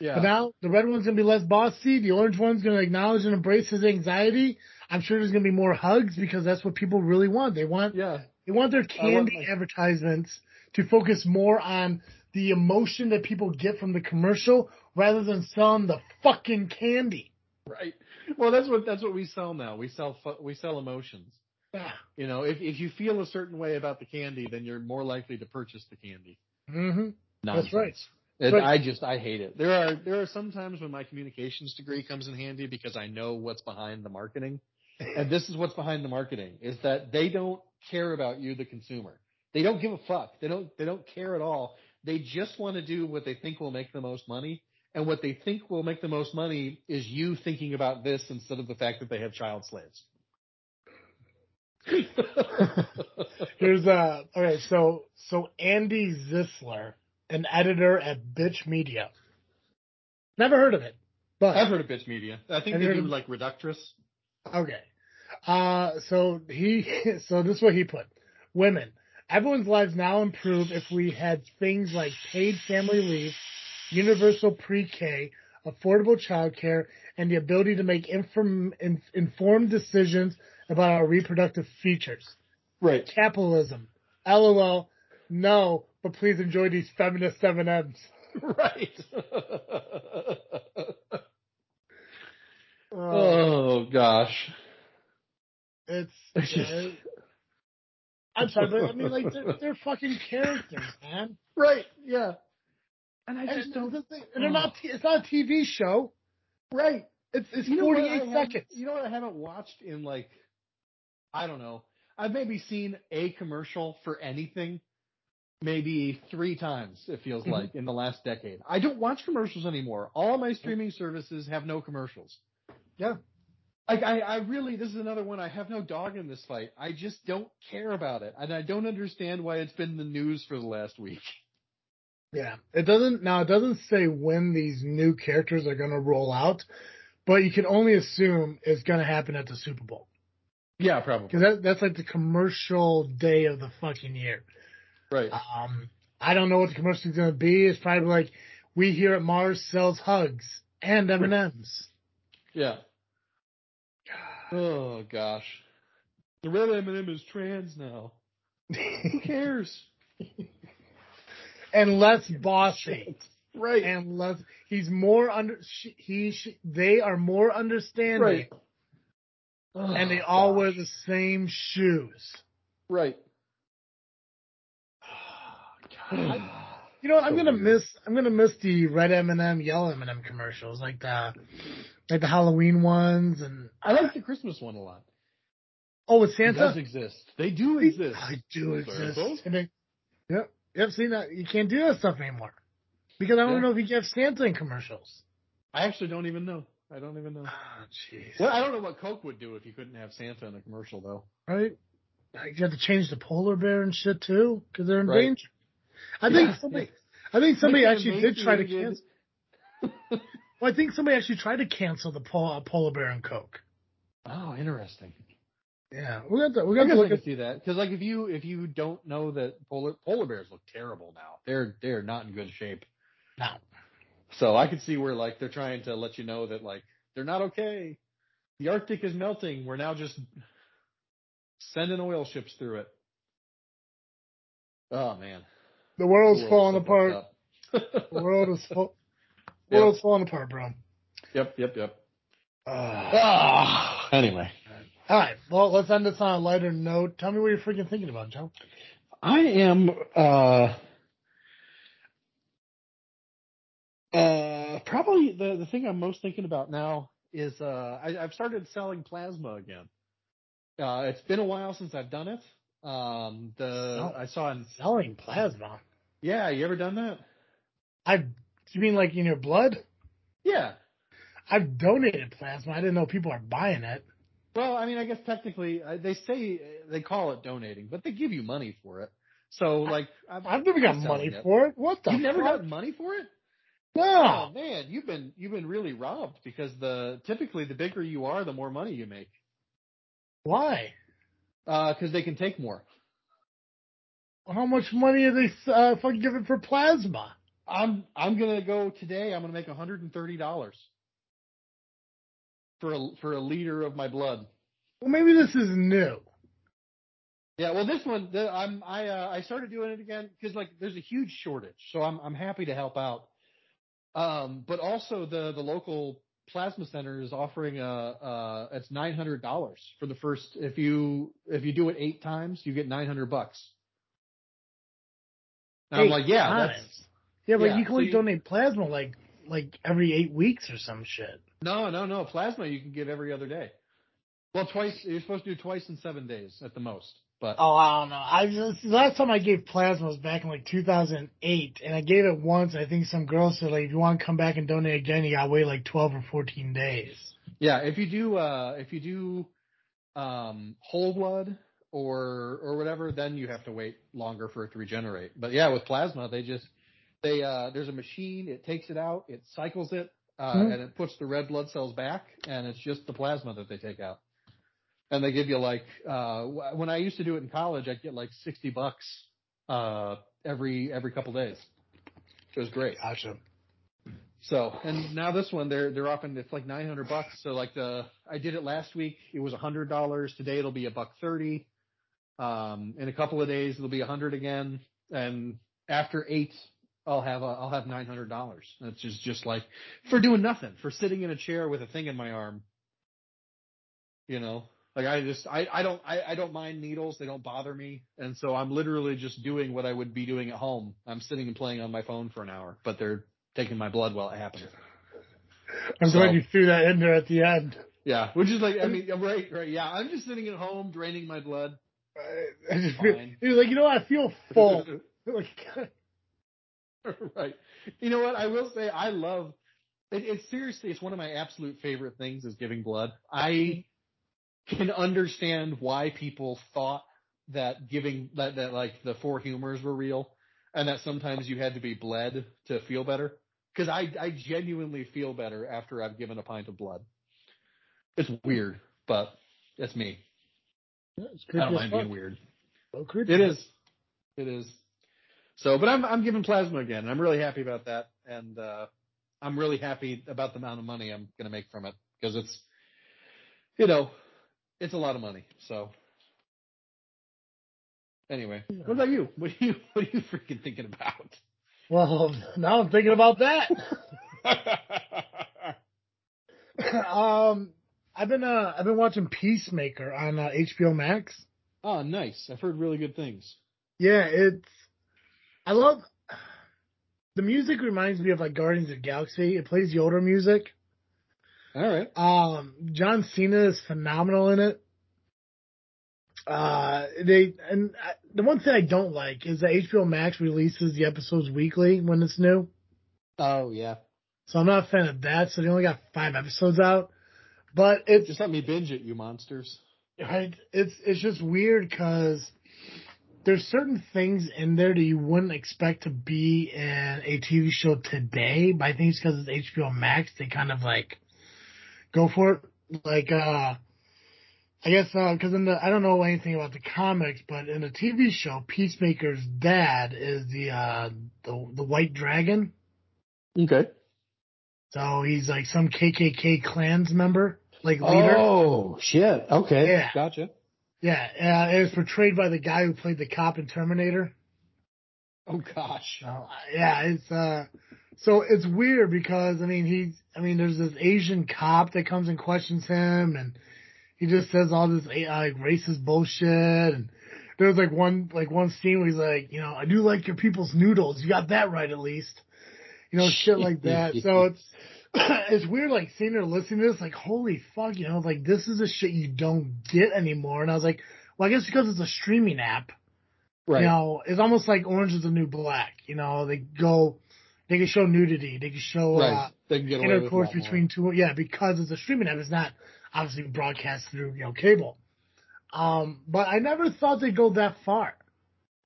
Yeah. But now the red one's gonna be less bossy. The orange one's gonna acknowledge and embrace his anxiety. I'm sure there's gonna be more hugs because that's what people really want. They want yeah. they want their I want candy my- advertisements to focus more on the emotion that people get from the commercial rather than selling the fucking candy. Right. Well, that's what that's what we sell now. We sell we sell emotions. Ah. You know, if if you feel a certain way about the candy, then you're more likely to purchase the candy. Mm-hmm. Nonsense. That's right. But- I just I hate it. There are there are some times when my communications degree comes in handy because I know what's behind the marketing. And this is what's behind the marketing is that they don't care about you the consumer. They don't give a fuck. They don't they don't care at all. They just want to do what they think will make the most money. And what they think will make the most money is you thinking about this instead of the fact that they have child slaves. Here's uh okay, so so Andi Zeisler, an editor at Bitch Media. Never heard of it. But I've heard of bitch media. I think they do of- like reductress. Okay. Uh, so he, so this is what he put. Women. Everyone's lives now improve if we had things like paid family leave, universal pre-K, affordable childcare, and the ability to make inform, in, informed decisions about our reproductive features. Right. Capitalism. LOL. No, but please enjoy these feminist M&Ms. Right. Uh, oh gosh. it's, uh, I'm sorry, but I mean, like, they're, they're fucking characters, man. Right. Yeah. And I And, just don't. the thing- and they're not. It's not a TV show. Right. It's it's You know 48 seconds. You know what I haven't watched in like, I don't know. I've maybe seen a commercial for anything, maybe three times. It feels Mhm. like in the last decade. I don't watch commercials anymore. All my streaming services have no commercials. Yeah. Like I, I really, this is another one. I have no dog in this fight. I just don't care about it, and I don't understand why it's been the news for the last week. Yeah, it doesn't now. It doesn't say when these new characters are going to roll out, but you can only assume it's going to happen at the Super Bowl Yeah, probably. because that, that's like the commercial day of the fucking year. Right. Um, I don't know what the commercial is going to be. It's probably like we here at Mars sells hugs and M and M's. Yeah. Oh gosh. The red M&M is trans now. Who cares? and less bossy. Right. and less. He's more under. She, he. She, they are more understanding, Right. and they Oh, all gosh. wear the same shoes. Right. You know what? I'm gonna weird. miss. I'm gonna miss the red M&M, yellow M&M commercials, like the like the Halloween ones, and I like the Christmas one a lot. oh, with It Santa. does exist. They do exist. I do exist. And they, yep, yep. Seen that? You can't do that stuff anymore because I don't Yeah. know if you get Santa in commercials. I actually don't even know. I don't even know. Oh, jeez. Well, I don't know what Coke would do if you couldn't have Santa in a commercial, though. right? Like, You have to change the polar bear and shit too because they're in Right. danger. I Yeah. think somebody. I think somebody Like, actually did try to cancel. Well, I think somebody actually tried to cancel the pol- uh, polar bear and Coke. Oh, interesting. Yeah, we got to we got to look at. see that because, like, if you if you don't know that polar polar bears look terrible now, they're they're not in good shape. Now, So I could see where like they're trying to let you know that like they're not okay. The Arctic is melting. We're now just sending oil ships through it. Oh man, the world's The falling world's apart. The world is Yep. world's falling apart, bro. yep, yep, yep. Uh, Ah, anyway, all right, well, let's end this on a lighter note. Tell me what you're freaking thinking about, Joe. I am uh uh probably the the thing I'm most thinking about now is uh I, I've started selling plasma again. Uh it's been a while since I've done it. Um the No. I saw in Selling plasma. yeah, you ever done that? I. You mean like in your blood? Yeah. I've donated plasma. I didn't know people are buying it. Well, I mean, I guess technically uh, they say they call it donating, but they give you money for it. So like I've, I've never got money it. for it. What the? You've never got money for it? No. Oh man, you've been you've been really robbed because the typically the bigger you are, the more money you make. Why? Because they can take more. How much money are they uh, fucking giving for plasma? I'm I'm gonna go today. I'm gonna make 130 dollars for a for a liter of my blood. Well, maybe this is new. Yeah, well, this one, the, I'm I uh, I started doing it again because like there's a huge shortage, so I'm I'm happy to help out. Um, but also the the local plasma center is offering a uh it's nine hundred dollars for the first if you if you do it eight times you get nine hundred bucks. And I'm like, yeah, times. that's Yeah, but Yeah, you can so only you- donate plasma like like every eight weeks or some shit. no no no plasma you can give every other day. Well, twice you're supposed to do twice in seven days at the most, but Oh, I don't know. I just, last time I gave plasma was back in like 2008, and I gave it once. I think some girl said like, if you want to come back and donate again, you gotta wait like 12 or 14 days. Yeah, if you do uh if you do um whole blood or or whatever, then you have to wait longer for it to regenerate. But yeah, with plasma, they just they uh there's a machine, it takes it out, it cycles it, uh Mhm. and it puts the red blood cells back and it's just the plasma that they take out. And they give you like uh when I used to do it in college, I'd get like 60 bucks uh every every couple days. It was great. Gotcha. So, and now this one, they're they're offering it's like nine hundred bucks. So like the I did it last week, it was a hundred dollars. Today it'll be a buck thirty. Um, in a couple of days it'll be a hundred again, and after eight, I'll have a, I'll have nine hundred dollars. That's just just like for doing nothing, for sitting in a chair with a thing in my arm. You know, like I just I I don't I, I don't mind needles, they don't bother me, and so I'm literally just doing what I would be doing at home. I'm sitting and playing on my phone for an hour, but they're taking my blood while it happens. I'm So- glad you threw that in there at the end. Yeah, which is like, I mean, right, right, yeah. I'm just sitting at home draining my blood. I, I just feel, Fine. like, you know what? I feel full. like, right. You know what? I will say, I love. It, it's seriously, it's one of my absolute favorite things is giving blood. I can understand why people thought that giving that that like the four humors were real, and that sometimes you had to be bled to feel better. Because I I genuinely feel better after I've given a pint of blood. It's weird, but it's me. it's I don't mind being weird. Creepy. It is. It is. So, but I'm I'm giving plasma again. and I'm really happy about that, and uh, I'm really happy about the amount of money I'm going to make from it because it's, you know, it's a lot of money. So, anyway, what about you? What are you What are you freaking thinking about? Well, now I'm thinking about that. um, I've been uh, I've been watching Peacemaker on uh, HBO Max. oh, nice. I've heard really good things. Yeah, it's. I love. The music reminds me of like Guardians of the Galaxy. It plays Yoda music. All right. Um, John Cena is phenomenal in it. Uh, they and I, the one thing I don't like is that HBO Max releases the episodes weekly when it's new. Oh yeah. So I'm not a fan of that. So they only got five episodes out, but it's Just let me binge it, you monsters. right. It's it's just weird because there's certain things in there that you wouldn't expect to be in a TV show today. But I think it's because it's HBO Max. They kind of like go for it. Like uh, I guess because in the I don't know anything about the comics, but in the TV show, Peacemaker's dad is the uh the the White Dragon. Okay. So he's like some KKK clans member, like leader. Oh shit. Okay. Yeah. Gotcha. Yeah, uh, it was portrayed by the guy who played the cop in Terminator. Oh gosh. Uh, yeah, it's uh, so it's weird because I mean he's I mean there's this Asian cop that comes and questions him, and he just says all this uh, like racist bullshit, and there was like one like one scene where he's like, you know, I do like your people's noodles. You got that right at least. You know, shit like that. So it's it's weird like seeing her listening to this, like, holy fuck, you know, like this is a shit you don't get anymore. And I was like, well, I guess because it's a streaming app, Right. you know, it's almost like Orange is the New Black. You know, they go, they can show nudity, they can show uh. They can get away intercourse more. between two. Yeah, because it's a streaming app. It's not obviously broadcast through you know cable. Um, but I never thought they'd go that far.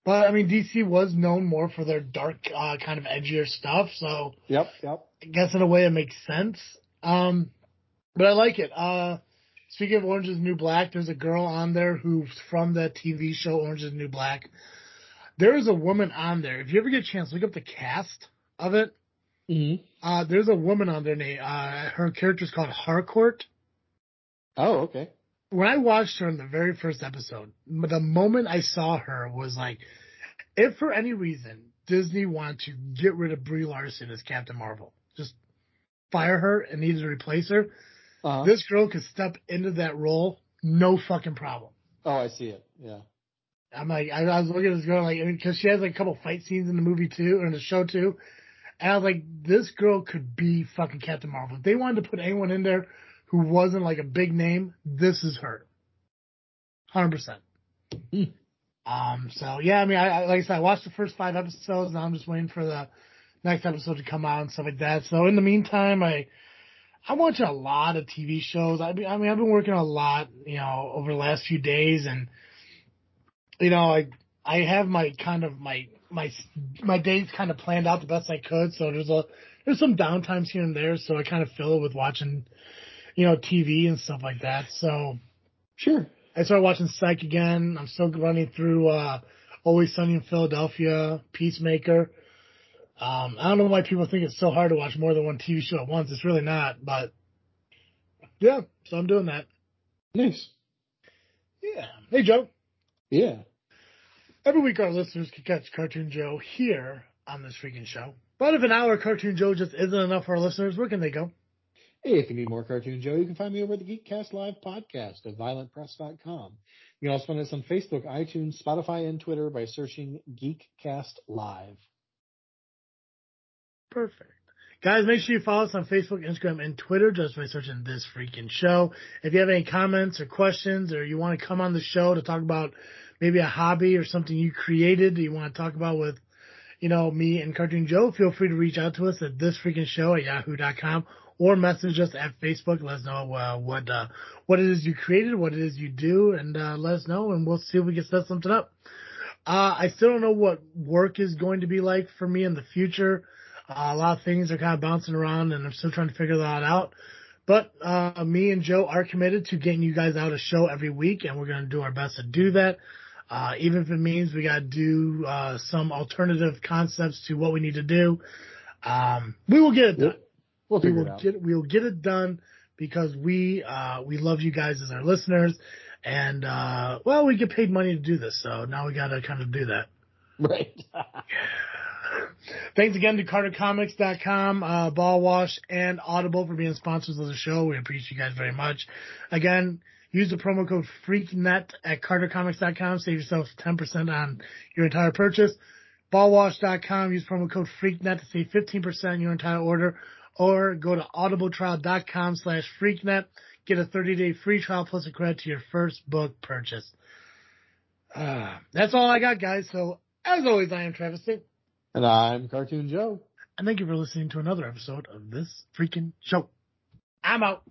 But I mean, DC was known more for their dark, uh, kind of edgier stuff. So Yep. Yep. I guess in a way it makes sense. Um, but I like it. Uh, speaking of Orange is New Black, there's a girl on there who's from that TV show Orange is New Black. There is a woman on there. If you ever get a chance, look up the cast of it. Mm-hmm. Uh, there's a woman on there named, uh, her character's called Harcourt. Oh, okay. when I watched her in the very first episode, the moment I saw her was like, if for any reason Disney wanted to get rid of Brie Larson as Captain Marvel, fire her and needed to replace her, uh-huh. this girl could step into that role, no fucking problem. Oh, I see it. Yeah. I'm like, I, I was looking at this girl like, because she has like a couple fight scenes in the movie too, or in the show too. And I was like, this girl could be fucking Captain Marvel. If they wanted to put anyone in there who wasn't like a big name, this is her. 100%. Mm. Um, so yeah, I mean, I, I, like I said, I watched the first five episodes and I'm just waiting for the next episode to come out and stuff like that. So in the meantime, I, I watch a lot of TV shows. I mean, I mean, I've been working a lot, you know, over the last few days and, you know, I, I have my kind of my, my, my days kind of planned out the best I could. So there's a, there's some downtimes here and there. So I kind of fill it with watching, you know, TV and stuff like that. So sure. I started watching Psych again. I'm still running through, uh, Always Sunny in Philadelphia, Peacemaker. Um, I don't know why people think it's so hard to watch more than one TV show at once. It's really not, but yeah, so I'm doing that. Nice. Yeah. Hey, Joe. Yeah. Every week our listeners can catch Cartoon Joe here on this freaking show. But if an hour Cartoon Joe just isn't enough for our listeners, where can they go? Hey, if you need more Cartoon Joe, you can find me over at the Geekcast Live podcast at violentpress.com. You can also find us on Facebook, iTunes, Spotify, and Twitter by searching Geekcast Live. Perfect. Guys, make sure you follow us on Facebook, Instagram, and Twitter just by searching this freaking show. If you have any comments or questions or you want to come on the show to talk about maybe a hobby or something you created you want to talk about with, you know, me and Cartoon Joe, feel free to reach out to us at this freaking show at yahoo.com or message us at Facebook. Let us know uh, what uh, what it is you created, what it is you do, and uh, let us know, and we'll see if we can set something up. Uh, I still don't know what work is going to be like for me in the future. Uh, a lot of things are kind of bouncing around, and I'm still trying to figure that out. But uh, me and Joe are committed to getting you guys out a show every week, and we're going to do our best to do that. Uh, even if it means we got to do uh, some alternative concepts to what we need to do, um, we will get it done. We'll we will get we will get it done because we uh, we love you guys as our listeners, and uh, well, we get paid money to do this, so now we got to kind of do that. Right. Thanks again to CarterComics.com, uh, Ball Wash, and Audible for being sponsors of the show. We appreciate you guys very much. Again, use the promo code FreakNet at CarterComics.com. Save yourself 10% on your entire purchase. Ballwash.com. Use promo code FreakNet to save 15% on your entire order or go to audibletrial.com slash freaknet. Get a 30 day free trial plus a credit to your first book purchase. Uh, that's all I got, guys. So as always, I am Travis. And I'm Cartoon Joe. And thank you for listening to another episode of this freaking show. I'm out.